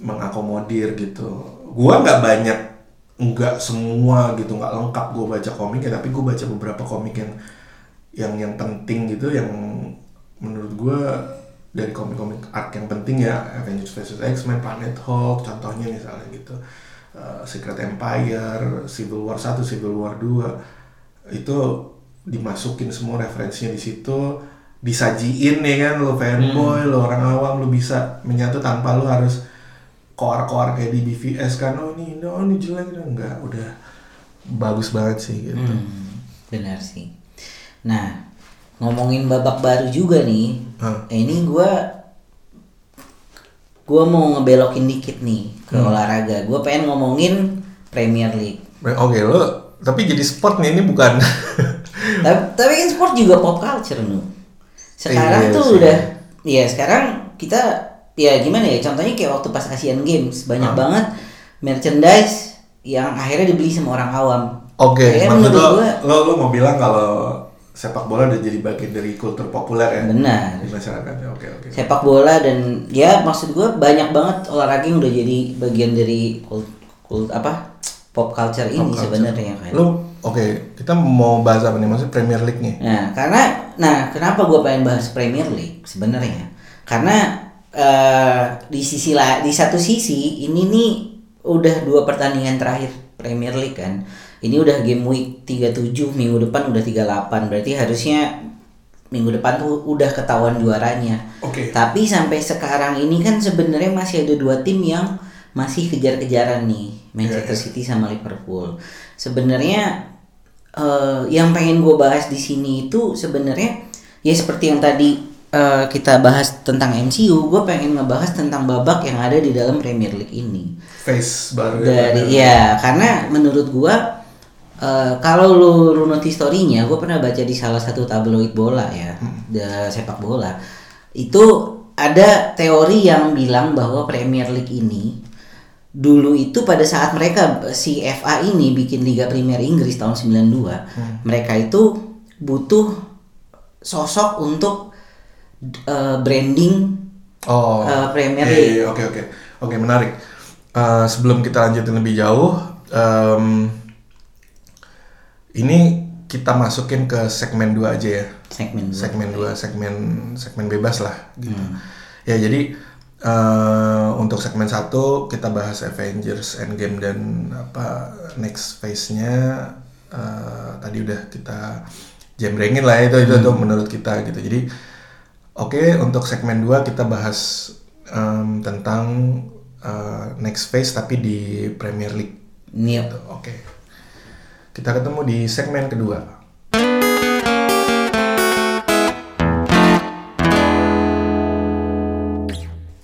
mengakomodir gitu. Gua nggak banyak nggak semua gitu nggak lengkap gue baca komiknya tapi gue baca beberapa komik yang yang yang penting gitu yang menurut gue dari komik-komik art yang penting ya Avengers vs X-Men, Planet Hulk contohnya misalnya gitu. Uh, Secret Empire, Civil War 1, Civil War 2 itu dimasukin semua referensinya di situ disajiin ya kan lo fanboy lo orang awam lo bisa menyatu tanpa lo harus koar-koar kayak di BVS kan oh ini oh ini jelek enggak. Udah bagus banget sih gitu.
Hmm, benar sih. Nah, ngomongin babak baru juga nih. Eh, ini gua gua mau ngebelokin dikit nih ke
Hmm.
olahraga. Gua pengen ngomongin Premier League.
oke lo tapi jadi sport nih ini bukan (laughs)
tapi, tapi kan sport juga pop culture nu. Sekarang
Iya
tuh
sih.
udah, ya sekarang kita ya gimana ya? Contohnya kayak waktu pas Asian Games banyak
Ah.
banget merchandise yang akhirnya dibeli sama orang awam.
oke
Kayaknya
maksud lo,
gua
lo lo mau bilang kalau sepak bola udah jadi bagian dari kultur populer ya
benar.
di masyarakat ya oke oke
sepak bola dan ya maksud gue banyak banget olahraga yang udah jadi bagian dari kult, kult apa pop culture ini
Pop
sebenarnya kan.
lo oke kita mau bahas apa nih maksudnya Premier League nih
Nah karena nah kenapa gue pengen bahas Premier League sebenarnya karena eh, di sisi lah di satu sisi ini nih udah dua pertandingan terakhir Premier League kan. Ini udah game week 37 minggu depan udah 38 berarti harusnya minggu depan tuh udah ketahuan juaranya.
oke
Tapi sampai sekarang ini kan sebenarnya masih ada dua tim yang masih kejar-kejaran nih, Manchester
Iya, iya.
City sama Liverpool. Sebenarnya eh, yang pengen gue bahas di sini itu sebenarnya ya seperti yang tadi eh, kita bahas tentang MCU, gue pengen ngebahas tentang babak yang ada di dalam Premier League ini.
face baru
Dari ya karena menurut gua eh, kalau lu runut historinya, gue pernah baca di salah satu tabloid bola ya, da- sepak bola. Itu ada teori yang bilang bahwa Premier League ini dulu itu pada saat mereka si FA ini bikin Liga Premier Inggris tahun 92, mereka itu butuh sosok untuk eh, branding
Oh,
Eh, Premier
iya,
League.
iya, Oke oke oke menarik. Eh, sebelum kita lanjutin lebih jauh, em, ini kita masukin ke segmen 2 aja ya.
segmen dua.
Segmen 2, segmen segmen bebas lah gitu. Ya jadi eh, untuk segmen 1 kita bahas Avengers Endgame dan apa next phase-nya eh, tadi udah kita jembrengin lah itu itu tuh menurut kita gitu. Jadi Oke, untuk segmen 2 kita bahas em, tentang eh, next phase tapi di Premier League.
Ini
Gitu, Oke. Kita ketemu di segmen kedua.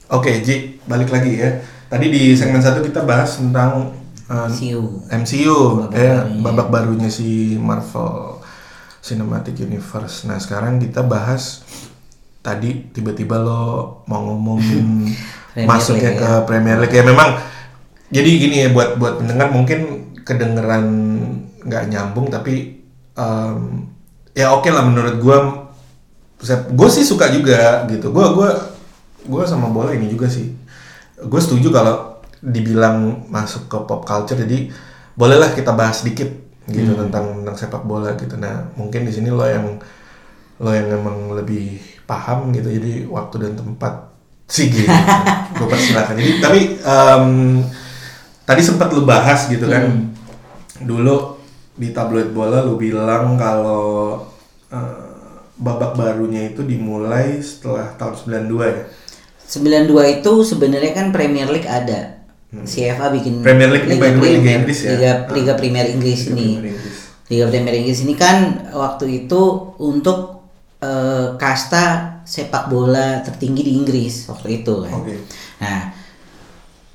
Oke, Ji, balik lagi ya. Tadi di segmen satu kita bahas tentang eh,
MCU.
MCU
Babak
ya
barunya.
babak barunya si Marvel Cinematic Universe. Nah sekarang kita bahas tadi tiba-tiba lo mau ngomongin (laughs) masuknya
League
ke
ya.
Premier League ya memang jadi gini ya buat buat pendengar mungkin kedengeran nggak nyambung tapi em, ya oke lah menurut gue gue sih suka juga gitu. Gue gue gue sama bola ini juga sih. Gue setuju kalau dibilang masuk ke pop culture jadi bolehlah kita bahas sedikit gitu tentang tentang sepak bola gitu. Nah mungkin di sini lo yang lo yang emang lebih paham gitu jadi waktu dan tempat sih gitu. (laughs) Gue persilakan jadi tapi em, tadi sempat lu bahas gitu kan. Dulu di tabloid bola lu bilang kalau eh, babak barunya itu dimulai setelah tahun 92 ya
92 itu sebenarnya kan Premier League ada. CFA bikin
Hmm. Premier League the way Liga Inggris ya?
Liga, Liga Premier Inggris
Liga
ini.
Premier Inggris.
Liga Premier Inggris ini kan waktu itu untuk eh, kasta sepak bola tertinggi di Inggris waktu itu kan.
Oke.
Nah,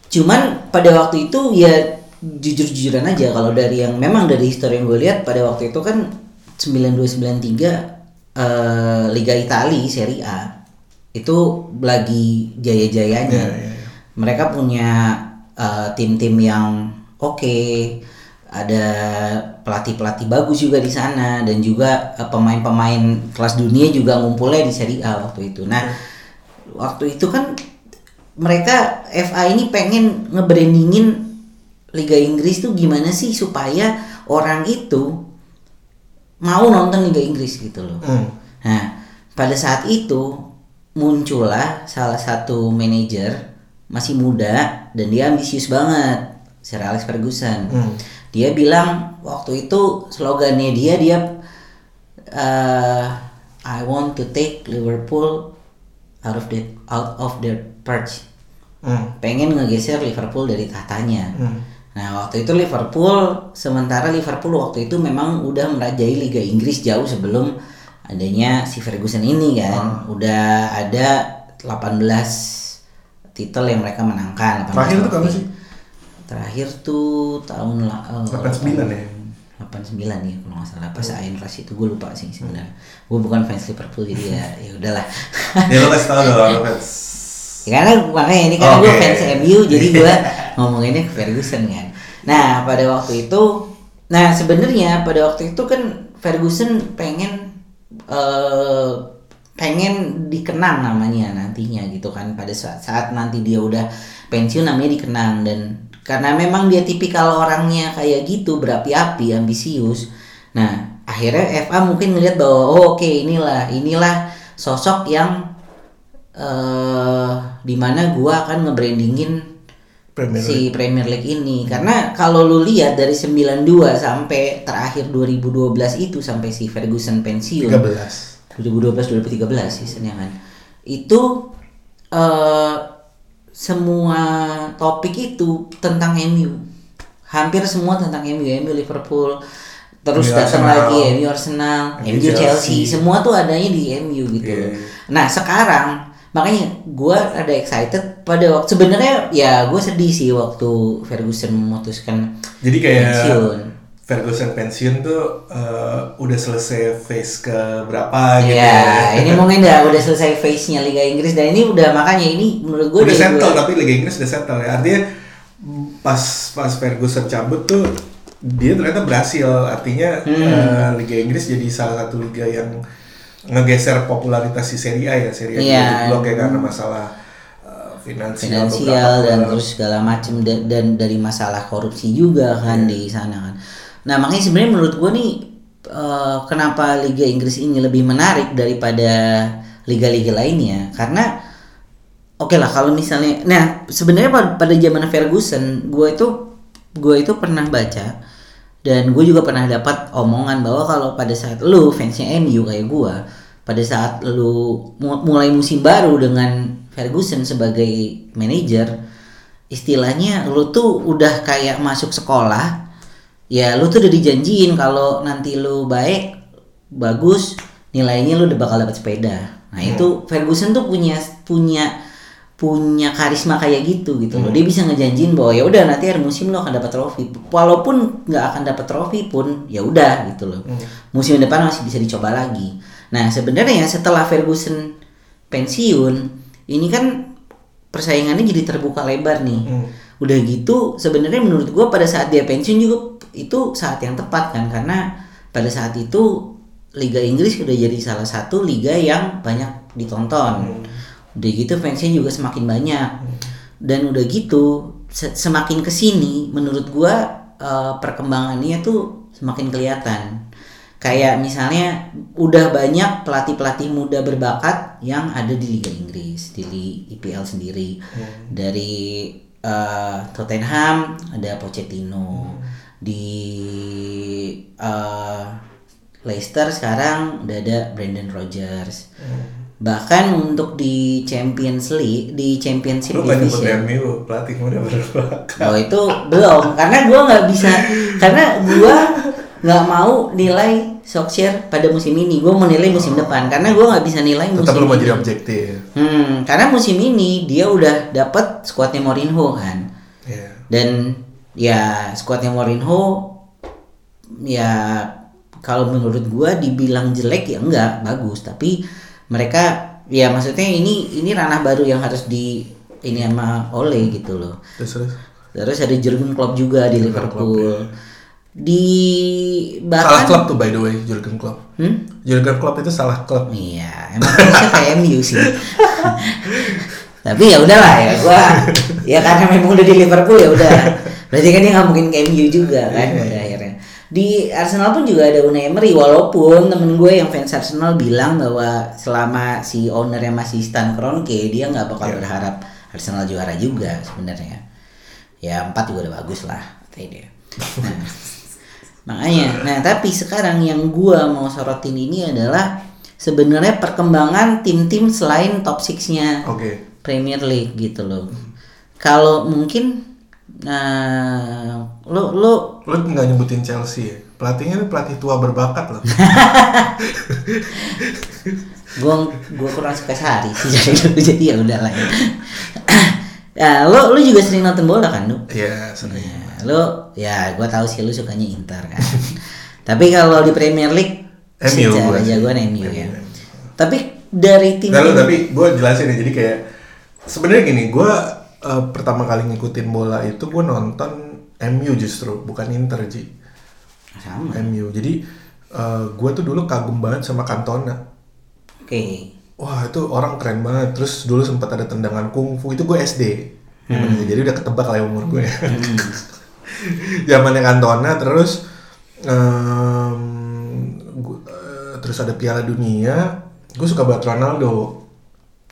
cuman pada waktu itu ya jujur-jujuran aja kalau dari yang memang dari histori yang gue lihat pada waktu itu kan 9293 eh, Liga Italia Serie A itu lagi jaya-jayanya.
Iya, iya, iya.
Mereka punya eh, tim-tim yang oke, ada pelatih-pelatih bagus juga di sana dan juga eh, pemain-pemain kelas dunia juga ngumpulnya di Serie A waktu itu. Nah, waktu itu kan mereka FA ini pengen ngebrandingin Liga Inggris tuh gimana sih supaya orang itu mau nonton Liga Inggris gitu loh.
Hmm.
Nah, pada saat itu muncullah salah satu manajer masih muda dan dia ambisius banget, Sir Alex Ferguson.
Hmm.
Dia bilang waktu itu slogannya dia dia eh, I want to take Liverpool out of the out of their perch.
Hmm.
Pengen ngegeser Liverpool dari tahtanya.
Hmm.
Nah waktu itu Liverpool sementara Liverpool waktu itu memang udah merajai Liga Inggris jauh sebelum adanya si Ferguson ini kan. Udah ada 18 titel yang mereka menangkan 18
Terakhir tuh kapan sih?
Terakhir tuh tahun eh,
89 ya?
89 ya kalau nggak salah. Pas Ain Rush itu gue lupa sih sebenarnya. Gue bukan fans Liverpool jadi ya (laughs) ya udahlah.
Ya lo kasih tau dong fans.
Ya, karena makanya ini karena gue
Oke.
fans MU jadi gue (laughs) ngomonginnya ke Ferguson kan. Nah pada waktu itu, nah sebenarnya pada waktu itu kan Ferguson pengen eh pengen dikenang namanya nantinya gitu kan pada saat, saat nanti dia udah pensiun namanya dikenang dan karena memang dia tipikal orangnya kayak gitu berapi-api ambisius nah akhirnya FA mungkin ngelihat bahwa oh, oke inilah inilah sosok yang eh di mana gua akan ngebrandingin
Premier
si Premier League ini karena kalau lu lihat dari 92 sampai terakhir 2012 itu sampai si Ferguson pensiun
13.
2012 2013 seasonnya kan itu eh semua topik itu tentang MU hampir semua tentang MU MU Liverpool terus datang lagi MU Arsenal
MU
Chelsea.
Chelsea.
semua tuh adanya di MU gitu
Iya.
nah sekarang makanya gua ada excited pada waktu sebenarnya ya gue sedih sih waktu Ferguson memutuskan
Jadi kayak
pensiun.
Ferguson pensiun tuh eh, udah selesai phase ke berapa gitu
Ya, ini (laughs) mungkin udah udah selesai phase-nya Liga Inggris dan ini udah makanya ini menurut gue
udah settle
gua-
tapi Liga Inggris udah settle ya. Artinya pas pas Ferguson cabut tuh dia ternyata berhasil. Artinya
Hmm.
eh, Liga Inggris jadi salah satu liga yang ngegeser popularitas si Serie A ya Serie A
Iya.
juga blok ya karena masalah eh, finansial,
dan terus segala macam dan, dan dari masalah korupsi juga kan di sana kan. Nah makanya sebenarnya menurut gue nih eh, kenapa Liga Inggris ini lebih menarik daripada liga-liga lainnya karena oke lah kalau misalnya nah sebenarnya pada, pada zaman Ferguson gue itu gue itu pernah baca dan gue juga pernah dapat omongan bahwa kalau pada saat lu fansnya MU kayak gue pada saat lu mu- mulai musim baru dengan Ferguson sebagai manajer istilahnya lu tuh udah kayak masuk sekolah ya lu tuh udah dijanjiin kalau nanti lu baik bagus nilainya lu udah bakal dapat sepeda. Nah itu Ferguson tuh punya punya punya karisma kayak gitu gitu loh. Dia bisa ngejanjiin bahwa ya udah nanti akhir musim lo akan dapat trofi. Walaupun nggak akan dapat trofi pun ya udah gitu loh. Musim depan masih bisa dicoba lagi. Nah sebenarnya setelah Ferguson pensiun ini kan persaingannya jadi terbuka lebar nih.
Hmm.
udah gitu sebenarnya menurut gua pada saat dia pensiun juga itu saat yang tepat kan karena pada saat itu Liga Inggris udah jadi salah satu liga yang banyak ditonton udah gitu fansnya juga semakin banyak. Dan udah gitu se- semakin ke sini menurut gua eh, perkembangannya tuh semakin kelihatan. Kayak misalnya udah banyak pelatih pelatih muda berbakat yang ada di Liga Inggris di IPL sendiri. Dari eh, Tottenham ada Pochettino. Di eh, Leicester sekarang udah ada Brandon Rodgers Bahkan untuk di Champions League, di Championship
Lu kan
Division.
MU, pelatih udah berbelakang.
Oh itu belum, karena gua nggak bisa, karena gua nggak mau nilai Solskjaer pada musim ini. Gua mau nilai musim depan, karena gua nggak bisa nilai musim
Tetap lu mau jadi objektif.
Hmm, karena musim ini dia udah dapat skuadnya Mourinho kan,
Iya.
dan ya skuadnya Mourinho ya kalau menurut gua dibilang jelek ya enggak bagus, tapi mereka ya maksudnya ini ini ranah baru yang harus di ini sama Ole gitu loh.
Terus terus.
Terus ada Jurgen Klopp juga di
Jurgen
Liverpool.
Klopp, ya.
Di
Salah
bahkan
klub tuh by the way, Jurgen Klopp.
Hmm?
Jurgen Klopp itu salah klub.
Iya, emang harusnya kayak MU sih. (laughs) Tapi ya udahlah ya, gua ya karena memang udah di Liverpool ya udah. Berarti kan dia nggak mungkin ke MU juga kan
Iya.
Di Arsenal pun juga ada Unai Emery walaupun temen gue yang fans Arsenal bilang bahwa selama si ownernya masih Stan Kroenke dia nggak bakal
Iya.
berharap Arsenal juara juga sebenarnya. Ya empat juga udah bagus lah dia. Nah, (laughs) makanya, nah tapi sekarang yang gua mau sorotin ini adalah sebenarnya perkembangan tim-tim selain top 6-nya
Oke.
Premier League gitu loh. Kalau mungkin nah lo lo
Lu nggak nyebutin Chelsea ya? Pelatihnya ini pelatih tua berbakat loh. (laughs)
gua gua kurang suka sehari sih (laughs) jadi jadi ya udah lah. ya. (clears throat) ya, lo lo juga sering nonton bola kan, lu?
Iya, sering.
Ya, lo ya gua tahu sih lu sukanya Inter kan. (laughs) Tapi kalau di Premier League
MU gua
jagoan MU ya. Tapi dari tim
Lalu tapi gue jelasin ya, jadi kayak sebenarnya gini, gue eh, pertama kali ngikutin bola itu gue nonton MU justru, bukan Inter Ji.
sama.
MU. Jadi gue tuh dulu kagum banget sama Cantona.
Oke.
Wah itu orang keren banget. Terus dulu sempat ada tendangan kungfu itu gue SD. Zamannya. Jadi udah ketebak lah ya umur gue. (laughs) Zamannya Cantona terus em, gua- eh, terus ada Piala Dunia. Gue suka banget Ronaldo.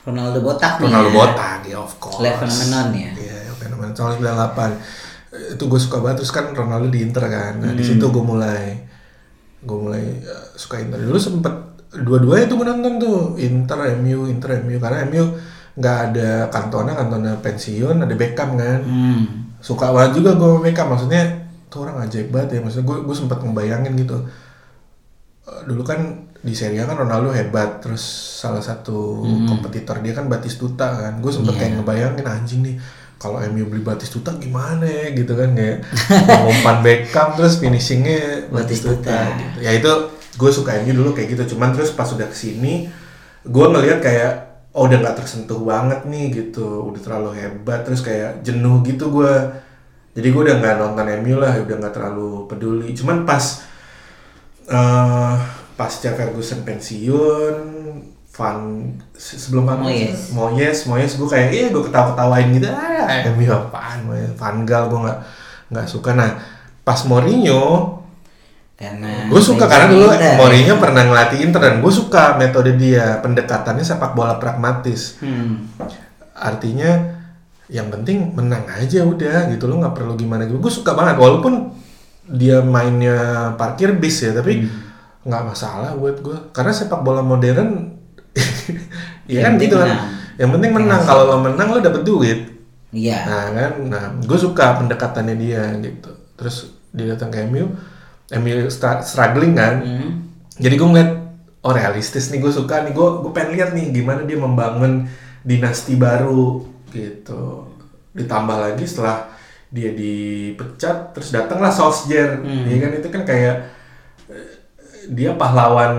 Ronaldo botak nih.
Ronaldo
ya.
botak ya of course.
Live phenomenon ya.
Iya, fenomenon tahun 98. Itu gue suka banget terus kan Ronaldo di Inter kan. Nah, di situ gue mulai gue mulai eh, suka Inter. Dulu sempet dua-duanya tuh gue nonton tuh Inter MU, Inter MU karena MU nggak ada Cantona, Cantona pensiun, ada Beckham kan.
Hmm.
Suka banget juga gue sama Beckham. Maksudnya tuh orang ajaib banget ya. Maksudnya gue gue sempat ngebayangin gitu. Eh, Dulu kan di Serie A kan Ronaldo hebat, terus salah satu kompetitor dia kan Batistuta kan. Gue sempet kayak ngebayangin anjing nih kalau MU beli Batistuta gimana ya gitu kan kayak mengumpan (laughs) Beckham terus finishingnya Batistuta.
Batistuta.
gitu. Ya itu gue suka MU dulu kayak gitu. Cuman terus pas udah ke sini gue ngelihat kayak oh udah nggak tersentuh banget nih gitu, udah terlalu hebat terus kayak jenuh gitu gue. Jadi gue udah nggak nonton MU lah, udah nggak terlalu peduli. Cuman pas eh pasca Ferguson pensiun, Van se- sebelum Van
Moyes.
Moyes, Moyes gue kayak iya gue ketawa-ketawain gitu, ah MU apaan, Moyes, Van Gaal gue nggak nggak suka. Nah pas Mourinho,
Karena
gue suka karena dulu
Inter.
Mourinho pernah ngelatih Inter dan gue suka metode dia, pendekatannya sepak bola pragmatis.
Hmm.
Artinya yang penting menang aja udah gitu lo nggak perlu gimana gitu. Gue suka banget walaupun dia mainnya parkir bis ya tapi nggak masalah buat gue karena sepak bola modern (laughs) ya kan gitu kan. Yang penting menang kalau lo menang lo dapet duit.
Iya.
Nah kan, nah gue suka pendekatannya dia gitu. Terus dia datang ke MU, MU struggling kan.
Hmm.
Jadi gue ngeliat, oh realistis nih gue suka nih, gue gue pengen lihat nih gimana dia membangun dinasti baru gitu. Ditambah lagi setelah dia dipecat, terus datanglah Solskjaer,
Hmm.
Iya kan itu kan kayak dia pahlawan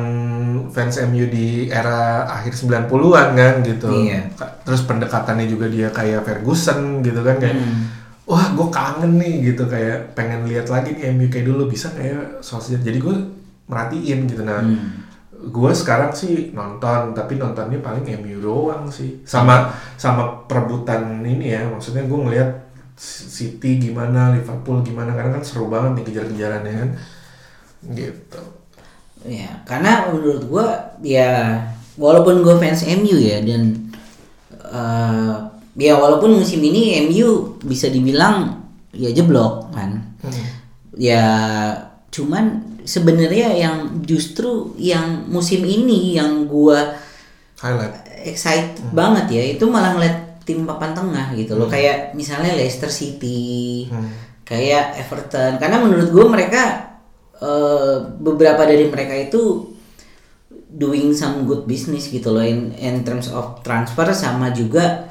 fans MU di era akhir 90-an kan gitu.
Iya.
Terus pendekatannya juga dia kayak Ferguson gitu kan kayak
Hmm.
wah gue kangen nih gitu kayak pengen lihat lagi nih MU kayak dulu bisa kayak Solskjaer. Jadi gue merhatiin gitu nah.
Hmm.
Gue sekarang sih nonton tapi nontonnya paling MU doang sih. Sama sama perebutan ini ya. Maksudnya gue ngelihat City gimana, Liverpool gimana karena kan seru banget nih kejar-kejarannya kan. Gitu.
Ya, karena menurut gua ya walaupun gue fans MU ya dan eh, ya walaupun musim ini MU bisa dibilang ya jeblok kan.
Hmm.
Ya cuman sebenarnya yang justru yang musim ini yang gua
Highlight.
excited banget ya itu malah ngeliat tim papan tengah gitu
Hmm.
loh kayak misalnya Leicester City kayak Everton karena menurut gue mereka eh, beberapa dari mereka itu doing some good business gitu loh in, in terms of transfer sama juga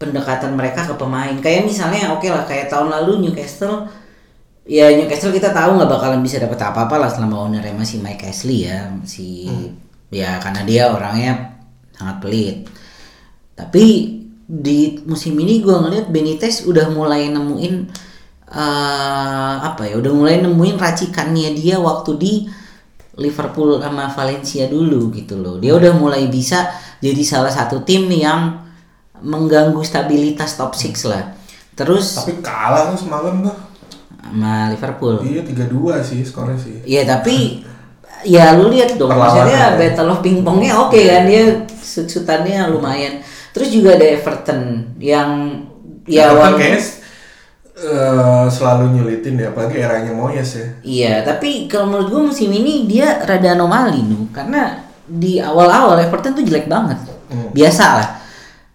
pendekatan mereka ke pemain. Kayak misalnya oke lah kayak tahun lalu Newcastle ya Newcastle kita tahu nggak bakalan bisa dapat apa-apa lah selama ownernya masih Mike Ashley ya si ya karena dia orangnya sangat pelit. Tapi di musim ini gue ngeliat Benitez udah mulai nemuin eh, apa ya udah mulai nemuin racikannya dia waktu di Liverpool sama Valencia dulu gitu loh dia udah mulai bisa jadi salah satu tim yang mengganggu stabilitas top 6 lah terus
Tapi kalah tuh semalam tuh.
sama Liverpool
Iya 3-2 sih skornya sih.
Iya tapi ya lu lihat dong
Perlawanan
maksudnya
ya.
battle of pingpongnya oke kan dia sut-sutannya lumayan terus juga ada Everton yang ya
Everton eh, selalu nyulitin ya, apalagi eranya Moyes ya.
iya tapi kalau menurut gue musim ini dia rada anomali nu karena di awal-awal Everton tuh jelek banget
Hmm.
biasa lah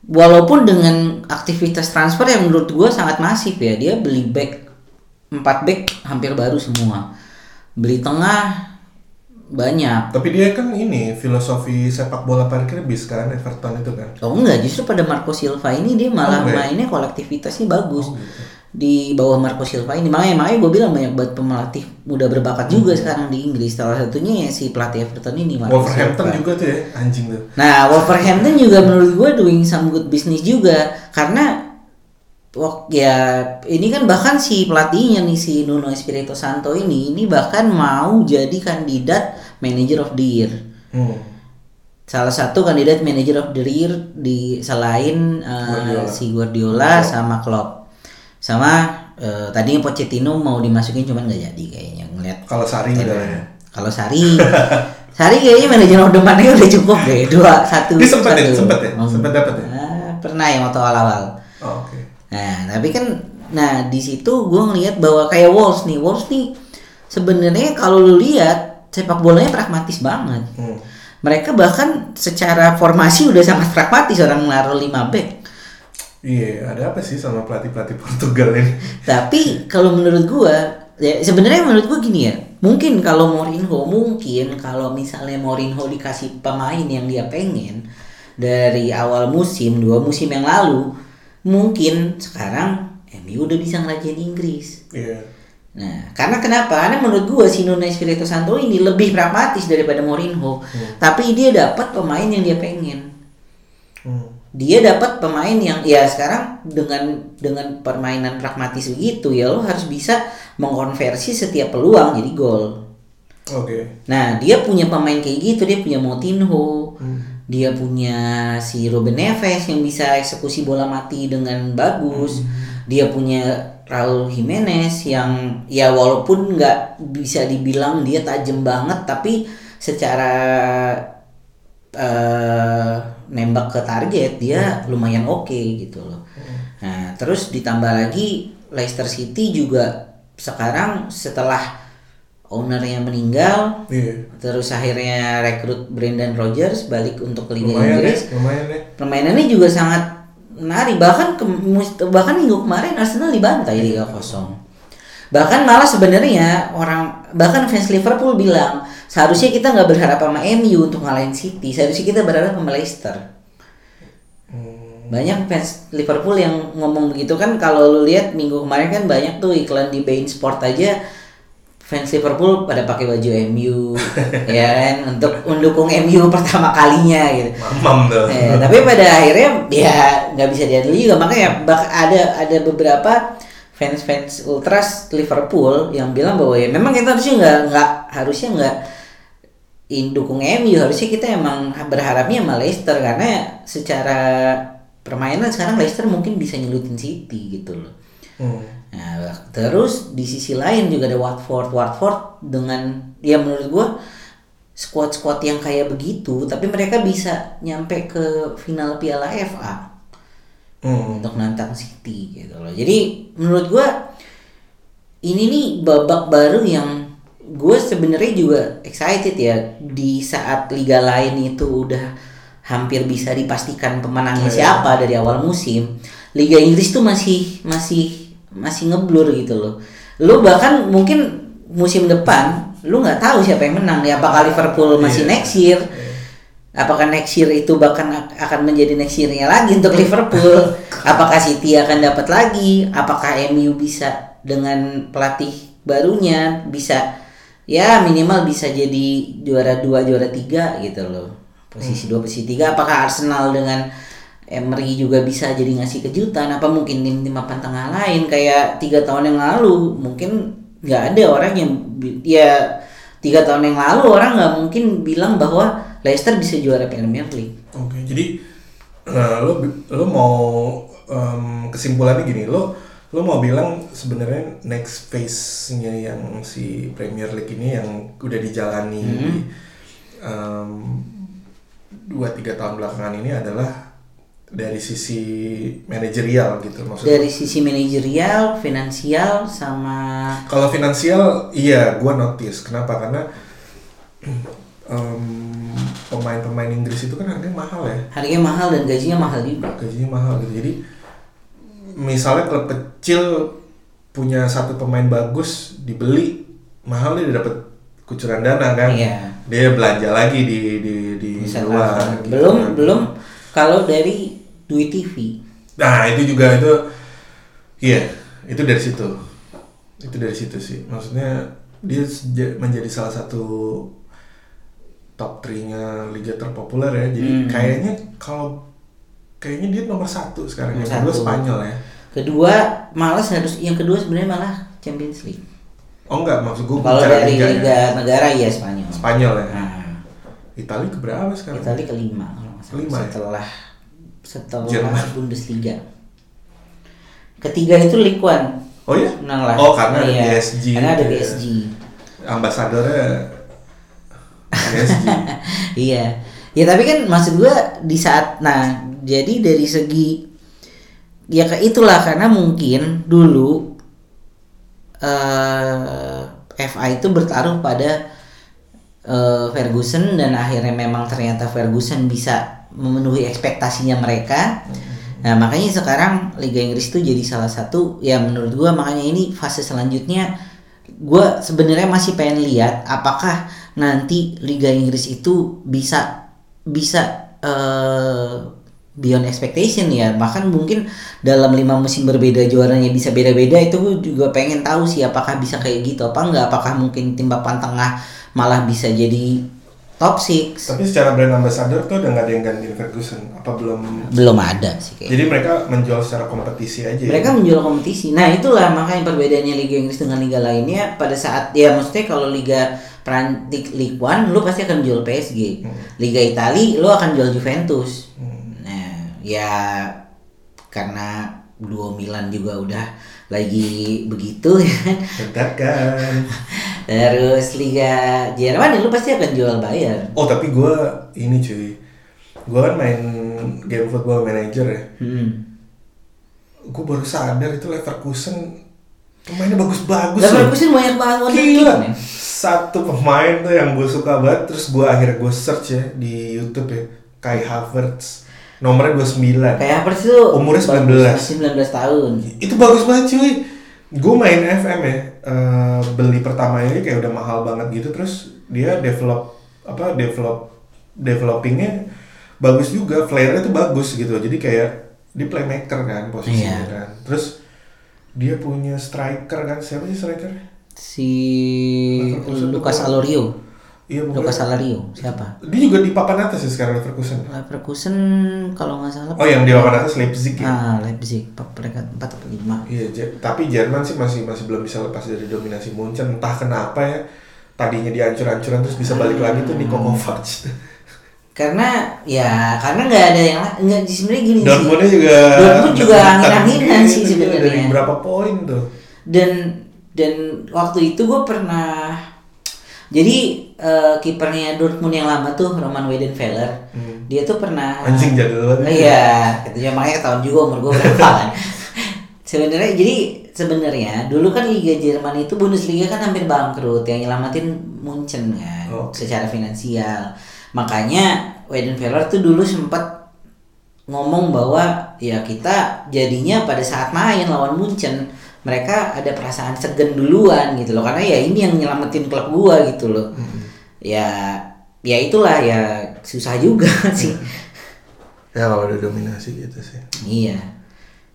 walaupun dengan aktivitas transfer yang menurut gue sangat masif ya dia beli back 4 back hampir baru semua beli tengah banyak
Tapi dia kan ini filosofi sepak bola parkir bis kan Everton itu kan.
Oh enggak, justru pada Marco Silva ini dia malah
Oh, ya?
mainnya kolektivitasnya bagus.
Oh, gitu.
Di bawah Marco Silva ini makanya makanya gue bilang banyak banget pemelatih muda berbakat juga
Hmm.
sekarang di Inggris. Salah satunya ya si pelatih Everton ini Marco
Wolverhampton
Silva.
juga tuh ya, anjing tuh.
Nah, Wolverhampton juga menurut gue doing some good business juga karena ya ini kan bahkan si pelatihnya nih si Nuno Espirito Santo ini ini bahkan mau jadi kandidat manager of the year
Hmm.
salah satu kandidat manager of the year di selain uh,
Guardiola.
si Guardiola sama Klopp sama uh, tadinya Pochettino mau dimasukin cuman nggak jadi kayaknya ngeliat
Kalau Sari udah ya.
kalau Sari (laughs) Sari kayaknya manajer month udah cukup deh dua satu
Dia sempet ya?
satu.
Sempet ya?
Hmm.
Sempet dapet ya?
Ah, pernah ya waktu awal-awal
Oh, Oke.
Nah, tapi kan nah di situ gue ngelihat bahwa kayak Wolves nih, Wolves nih sebenarnya kalau lu lihat sepak bolanya pragmatis banget.
Hmm.
Mereka bahkan secara formasi udah sangat pragmatis orang naruh 5 back.
Iya, ada apa sih sama pelatih-pelatih Portugal ini? (laughs)
Tapi kalau menurut gua ya sebenarnya menurut gua gini ya. Mungkin kalau Mourinho mungkin kalau misalnya Mourinho dikasih pemain yang dia pengen dari awal musim, dua musim yang lalu, mungkin sekarang MU udah bisa ngerajain Inggris.
Iya.
Nah, karena kenapa? Karena menurut gua si Nuno Espirito Santo ini lebih pragmatis daripada Mourinho. Tapi dia dapat pemain yang dia pengen.
Hmm.
Dia dapat pemain yang ya sekarang dengan dengan permainan pragmatis begitu ya lo harus bisa mengkonversi setiap peluang jadi gol.
Oke.
Nah, dia punya pemain kayak gitu, dia punya Moutinho,
Hmm.
dia punya si Ruben Neves yang bisa eksekusi bola mati dengan bagus. Dia punya Raul Jimenez yang ya walaupun nggak bisa dibilang dia tajam banget tapi secara eh, nembak ke target dia lumayan oke gitu loh. Nah, terus ditambah lagi Leicester City juga sekarang setelah ownernya meninggal
Iya.
terus akhirnya rekrut Brendan Rodgers balik untuk ke Liga
Lumayan
Inggris
deh, lumayan deh.
permainannya juga sangat menarik bahkan ke, bahkan minggu kemarin Arsenal dibantai 3-0 bahkan malah sebenarnya orang bahkan fans Liverpool bilang seharusnya kita nggak berharap sama MU untuk ngalahin City. Seharusnya kita berharap sama Leicester.
Hmm.
banyak fans Liverpool yang ngomong begitu. Kan kalau lu lihat minggu kemarin kan banyak tuh iklan di Bein Sport aja fans Liverpool pada pakai baju MU (laughs) ya kan? Untuk mendukung MU pertama kalinya gitu.
Mamam tuh.
Eh, tapi pada akhirnya ya nggak bisa diadili juga. Makanya bak ada ada beberapa fans-fans ultras Liverpool yang bilang bahwa ya memang kita harusnya nggak nggak harusnya nggak dukung MU harusnya kita emang berharapnya sama Leicester karena secara permainan sekarang Leicester mungkin bisa nyelutin City gitu loh.
Hmm.
Nah, terus di sisi lain juga ada Watford. Watford dengan ya menurut gua squad-squad yang kayak begitu, tapi mereka bisa nyampe ke final Piala FA
Hmm.
untuk nantang City gitu loh. Jadi menurut gua ini nih babak baru yang gue sebenarnya juga excited ya di saat liga lain itu udah hampir bisa dipastikan pemenangnya
Iya.
siapa dari awal musim Liga Inggris tuh masih masih masih ngeblur gitu loh lu bahkan mungkin musim depan lu nggak tahu siapa yang menang nih apakah Liverpool masih
Iya.
next year Apakah next year itu bahkan ak- akan menjadi next year-nya lagi untuk Liverpool? (laughs) Apakah City akan dapat lagi? Apakah MU bisa dengan pelatih barunya bisa ya minimal bisa jadi juara dua juara tiga gitu loh. Posisi dua posisi tiga. Apakah Arsenal dengan Emery juga bisa jadi ngasih kejutan? Apa mungkin tim-tim papan tengah lain kayak tiga tahun yang lalu mungkin nggak ada orang yang ya tiga tahun yang lalu orang nggak mungkin bilang bahwa Leicester bisa juara Premier League.
Oke, jadi nah, lo lo mau em, kesimpulannya gini, lo lo mau bilang sebenarnya next phase-nya yang si Premier League ini yang udah dijalani di em, dua tiga tahun belakangan ini adalah dari sisi manajerial gitu maksudnya.
dari sisi manajerial, finansial sama
Kalau finansial, iya, gua notice. Kenapa? Karena em, pemain-pemain Inggris itu kan harganya mahal ya.
harganya mahal dan gajinya mahal juga.
gajinya mahal gitu jadi misalnya klub kecil punya satu pemain bagus dibeli mahal dia dapat kucuran dana kan
Iya.
dia belanja lagi di di di
Bisa
luar gitu
belum
kan.
belum kalau dari duit TV.
nah itu juga itu iya itu dari situ itu dari situ sih maksudnya dia menjadi salah satu top 3-nya liga terpopuler ya jadi
Hmm.
kayaknya kalau kayaknya dia nomor satu sekarang
Nomor
yang kedua. Spanyol ya
Kedua malas harus yang kedua sebenarnya malah Champions League.
Oh enggak, maksud gue
Kalau dari
liga
Liga
ya.
Negara ya Spanyol.
Spanyol ya.
Nah,
Itali keberapa sekarang?
Italia kelima kalau nggak salah.
Kelima ya?
setelah setelah
Jerman.
Bundesliga. Ketiga itu Ligue 1.
Oh ya?
Menang lah.
Oh karena ada
Iya,
PSG.
Karena ada
Ya.
PSG.
Ambasadornya PSG. (laughs)
iya. Ya tapi kan maksud gua di saat nah jadi dari segi ya ke itulah karena mungkin dulu eh FA itu bertaruh pada eh, Ferguson dan akhirnya memang ternyata Ferguson bisa memenuhi ekspektasinya mereka. Nah makanya sekarang Liga Inggris itu jadi salah satu ya menurut gua makanya ini fase selanjutnya gua sebenarnya masih pengen lihat apakah nanti Liga Inggris itu bisa bisa eh, beyond expectation ya bahkan mungkin dalam lima musim berbeda juaranya bisa beda-beda itu gua juga pengen tahu sih apakah bisa kayak gitu apa enggak apakah mungkin tim papan tengah malah bisa jadi top 6
Tapi secara brand ambassador tuh udah nggak ada yang gantiin Ferguson. Apa belum?
belum ada sih kayak
Jadi mereka menjual secara kompetisi aja. ya?
mereka menjual kompetisi. Nah itulah makanya perbedaannya Liga Inggris dengan liga lainnya pada saat ya maksudnya kalau Liga Prancis League One lu pasti akan jual PSG. Liga Italia lu akan jual Juventus. Nah ya karena duo Milan juga udah lagi begitu (laughs) ya kan. Terus Liga Jerman ya lu pasti akan jual Bayern.
Oh tapi gue ini cuy. Gue kan main game football manager ya.
Hmm.
Gue baru sadar itu Leverkusen pemainnya bagus-bagus. loh.
Leverkusen banyak banget
Gila. Satu pemain tuh yang gue suka banget terus gue akhirnya gue search ya di YouTube ya Kai Havertz nomornya 29
Kayak apa sih tuh?
Umurnya
bagus,
19.
masih 19 tahun.
itu bagus banget cuy gue main FM ya eh, beli pertama ini kayak udah mahal banget gitu terus dia develop apa develop developingnya bagus juga flairnya tuh bagus gitu jadi kayak dia playmaker kan posisinya
Iya.
kan terus dia punya striker kan siapa sih striker
Si
gua-
Alario.
iya
Lucas Alario siapa?
dia juga di papan atas ya sekarang Leverkusen
Leverkusen kalau nggak salah.
oh yang di papan atas Leipzig ya
Ah, Leipzig pe- peringkat 4 atau 5.
Iya, tapi Jerman sih masih masih belum bisa lepas dari dominasi Munchen. Entah kenapa ya. Tadinya dihancur-hancuran terus bisa balik lagi tuh Niko Kovac. (laughs)
Karena ya karena nggak ada yang nggak sebenarnya gini sih.
Dortmundnya juga
Dortmund juga angin-anginan sih
gila, Dari
sebenarnya.
berapa poin tuh?
Dan dan waktu itu gue pernah jadi eh, kipernya Dortmund yang lama tuh Roman Weidenfeller.
Hmm.
Dia tuh pernah
Anjing jadul banget.
Iya, gitu ya makanya tahun juga umur gue berapa (laughs) kan. sebenarnya jadi sebenarnya dulu kan Liga Jerman itu Bundesliga kan hampir bangkrut yang nyelamatin Munchen kan
Oke.
secara finansial. Makanya Weidenfeller tuh dulu sempat ngomong bahwa ya kita jadinya pada saat main lawan Munchen mereka ada perasaan segen duluan gitu loh. Karena ya ini yang nyelamatin klub gua gitu loh. Ya ya itulah ya susah juga (laughs) sih.
Ya kalau udah dominasi gitu sih.
iya.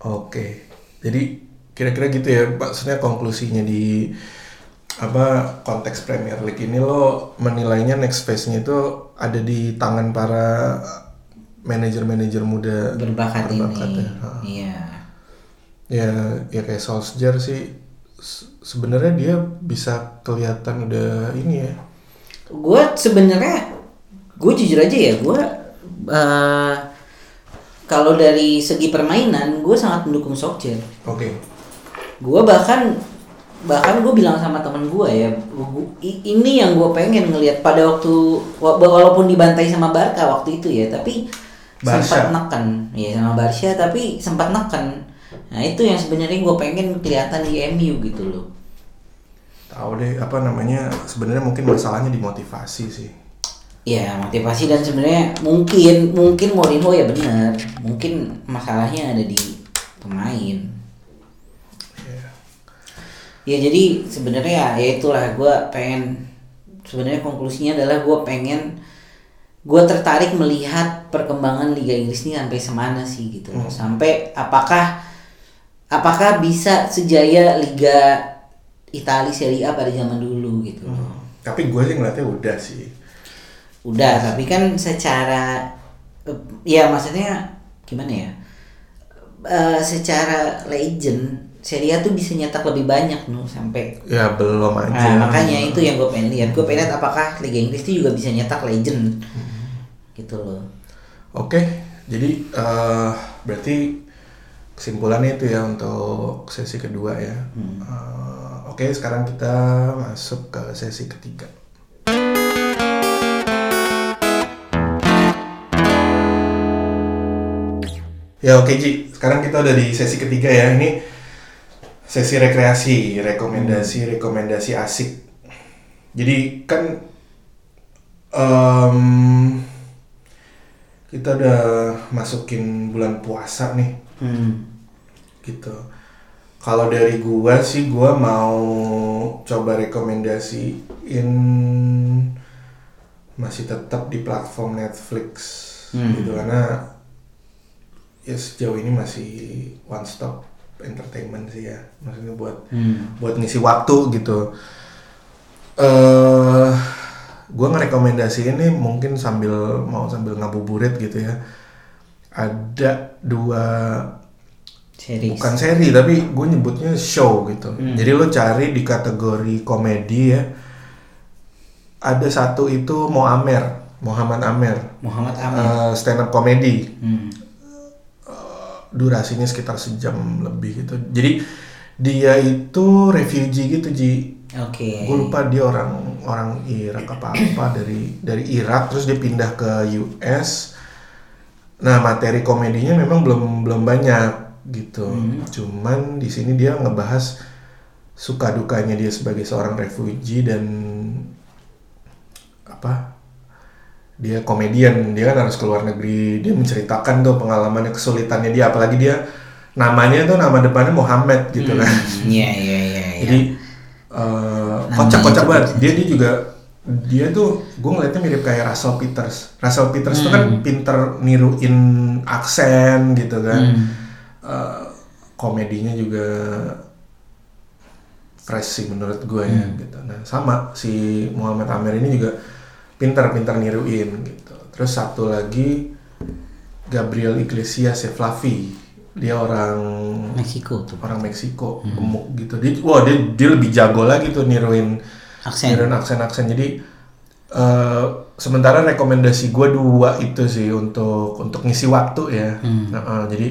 Oke. Jadi kira-kira gitu ya maksudnya konklusinya di apa konteks Premier League ini lo menilainya next phase-nya itu ada di tangan para manajer-manajer muda
berbakat,
berbakat
ini
ya.
Iya.
Ya ya kayak Solskjaer sih se- sebenarnya dia bisa kelihatan udah ini ya.
Gue sebenarnya gue jujur aja ya gue eh, kalau dari segi permainan gue sangat mendukung Solskjaer.
Oke.
Gue bahkan bahkan gue bilang sama temen gue ya ini yang gue pengen ngelihat pada waktu wa- walaupun dibantai sama Barca waktu itu ya tapi sempat neken. Ya sama Barca tapi sempat neken. Nah itu yang sebenarnya gue pengen kelihatan di MU gitu loh.
Tahu deh apa namanya sebenarnya mungkin masalahnya di motivasi sih.
Ya motivasi dan sebenarnya mungkin mungkin Mourinho ya benar. Mungkin masalahnya ada di pemain. Ya jadi sebenarnya ya, ya itulah gue pengen sebenarnya konklusinya adalah gue pengen gue tertarik melihat perkembangan Liga Inggris ini sampai semana sih gitu loh. sampai apakah apakah bisa sejaya Liga Italia Serie A pada zaman dulu gitu loh.
tapi gue sih ngeliatnya udah sih
udah tapi kan secara ya maksudnya gimana ya Eh, secara legend Serie A tuh bisa nyetak lebih banyak nu sampai
ya belum aja
Nah, makanya itu yang gue pengen lihat. Gue pengen lihat apakah Liga Inggris itu juga bisa nyetak legend. Gitu loh.
Oke, jadi eh, berarti kesimpulannya itu ya untuk sesi kedua ya. Eh, Oke, sekarang kita masuk ke sesi ketiga. Ya oke Ji, sekarang kita udah di sesi ketiga ya. Ini sesi rekreasi, rekomendasi, rekomendasi asik. Jadi kan em, kita udah masukin bulan puasa nih
Hmm.
gitu kalau dari gua sih gua mau coba rekomendasiin masih tetap di platform Netflix
Hmm.
gitu karena ya sejauh ini masih one stop entertainment sih ya maksudnya buat
Hmm.
buat ngisi waktu gitu. eh gue ngerekomendasi ini mungkin sambil mau sambil ngabuburit gitu ya. Ada dua
Series.
bukan seri tapi gue nyebutnya show gitu. Jadi lo cari di kategori komedi ya. Ada satu itu Mo Amer, Muhammad Amer,
Muhammad Amin.
stand up comedy
Hmm.
Durasinya sekitar sejam lebih gitu. Jadi dia itu refugee gitu Ji.
Oke.
Gue lupa dia orang orang Irak apa apa dari dari Irak terus dia pindah ke US. Nah materi komedinya memang belum belum banyak gitu. Cuman di sini dia ngebahas suka dukanya dia sebagai seorang refugee dan apa dia komedian dia kan harus keluar negeri dia menceritakan tuh pengalamannya kesulitannya dia apalagi dia namanya tuh nama depannya Muhammad gitu kan
Hmm, Iya iya iya. (laughs) iya.
jadi
Namanya
kocak-kocak banget dia dia juga dia tuh gue ngeliatnya mirip kayak Russell Peters Russell Peters tuh kan pinter niruin aksen gitu kan
Hmm.
Eh, komedinya juga fresh sih menurut gue ya
Hmm.
gitu nah sama si Muhammad Amer ini juga pinter-pinter niruin gitu. Terus satu lagi Gabriel Iglesias ya Fluffy. Dia orang
Meksiko tuh.
orang Meksiko gemuk gitu. Dia wah dia dia lebih jago lagi tuh niruin
Aksen.
niruin aksen-aksen. Jadi eh, sementara rekomendasi gue dua itu sih untuk untuk ngisi waktu ya. Nah, eh, jadi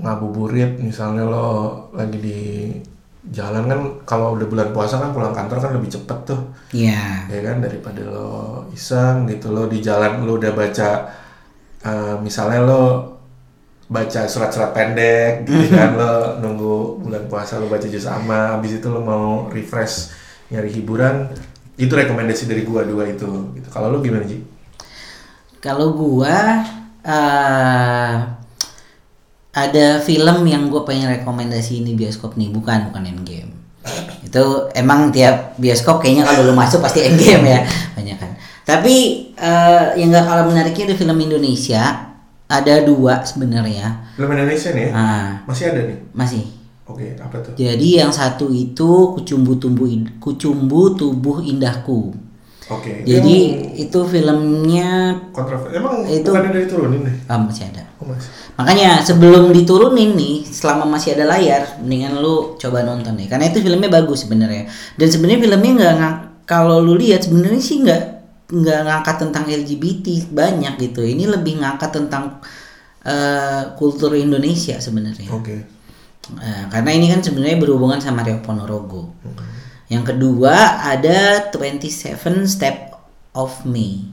ngabuburit misalnya lo lagi di jalan kan kalau udah bulan puasa kan pulang kantor kan lebih cepet tuh
Iya.
ya kan daripada lo iseng gitu lo di jalan lo udah baca eh, misalnya lo baca surat-surat pendek gitu (laughs) kan lo nunggu bulan puasa lo baca juz amma habis itu lo mau refresh nyari hiburan itu rekomendasi dari gua dua itu gitu kalau lo gimana Ji?
Kalau gua eh ada film yang gue pengen rekomendasi ini bioskop nih, bukan bukan Endgame. Itu emang tiap bioskop kayaknya kalau lu masuk pasti Endgame ya, banyak kan. Tapi eh yang gak kalah menariknya ada film Indonesia, ada dua sebenarnya.
Film Indonesia nih ya?
Ah,
Masih ada nih?
masih.
Oke, apa tuh?
Jadi yang satu itu Kucumbu Tumbuh Kucumbu Tubuh Indahku.
Oke.
Jadi itu filmnya
kontroversi. Emang
Itu-
bukan dari turunin deh?
ah, masih ada.
Oh, masih.
Makanya sebelum diturunin nih, selama masih ada layar, mendingan lu coba nonton nih. Karena itu filmnya bagus sebenarnya. Dan sebenarnya filmnya nggak ngang- kalau lu lihat sebenarnya sih nggak nggak ngangkat tentang LGBT banyak gitu. Ini lebih ngangkat tentang eh, kultur Indonesia sebenarnya.
Oke.
Eh, karena ini kan sebenarnya berhubungan sama Rio Ponorogo. Yang kedua ada 27 Step of Me.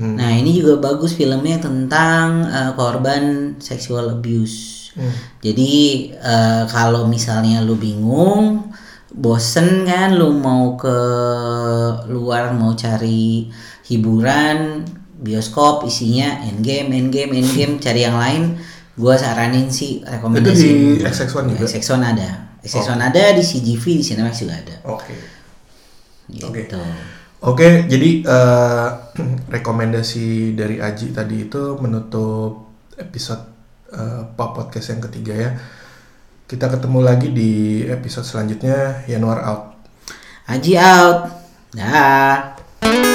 Hmm.
Nah ini juga bagus filmnya tentang eh, korban sexual abuse.
Hmm.
Jadi eh, kalau misalnya lu bingung, bosen kan, lu mau ke luar mau cari hiburan, bioskop isinya endgame, endgame, endgame, cari yang lain. Gua saranin sih
Itu
rekomendasi.
di XX1 juga?
XX1 ada. XX1 ada di CGV di Cinemax juga ada.
Oke.
Gitu.
Oke. Oke, jadi eh, (clears throat) rekomendasi dari Aji tadi itu menutup episode Pop Podcast yang ketiga ya. Kita ketemu lagi di episode selanjutnya. Yanuar out.
Aji out. Dah.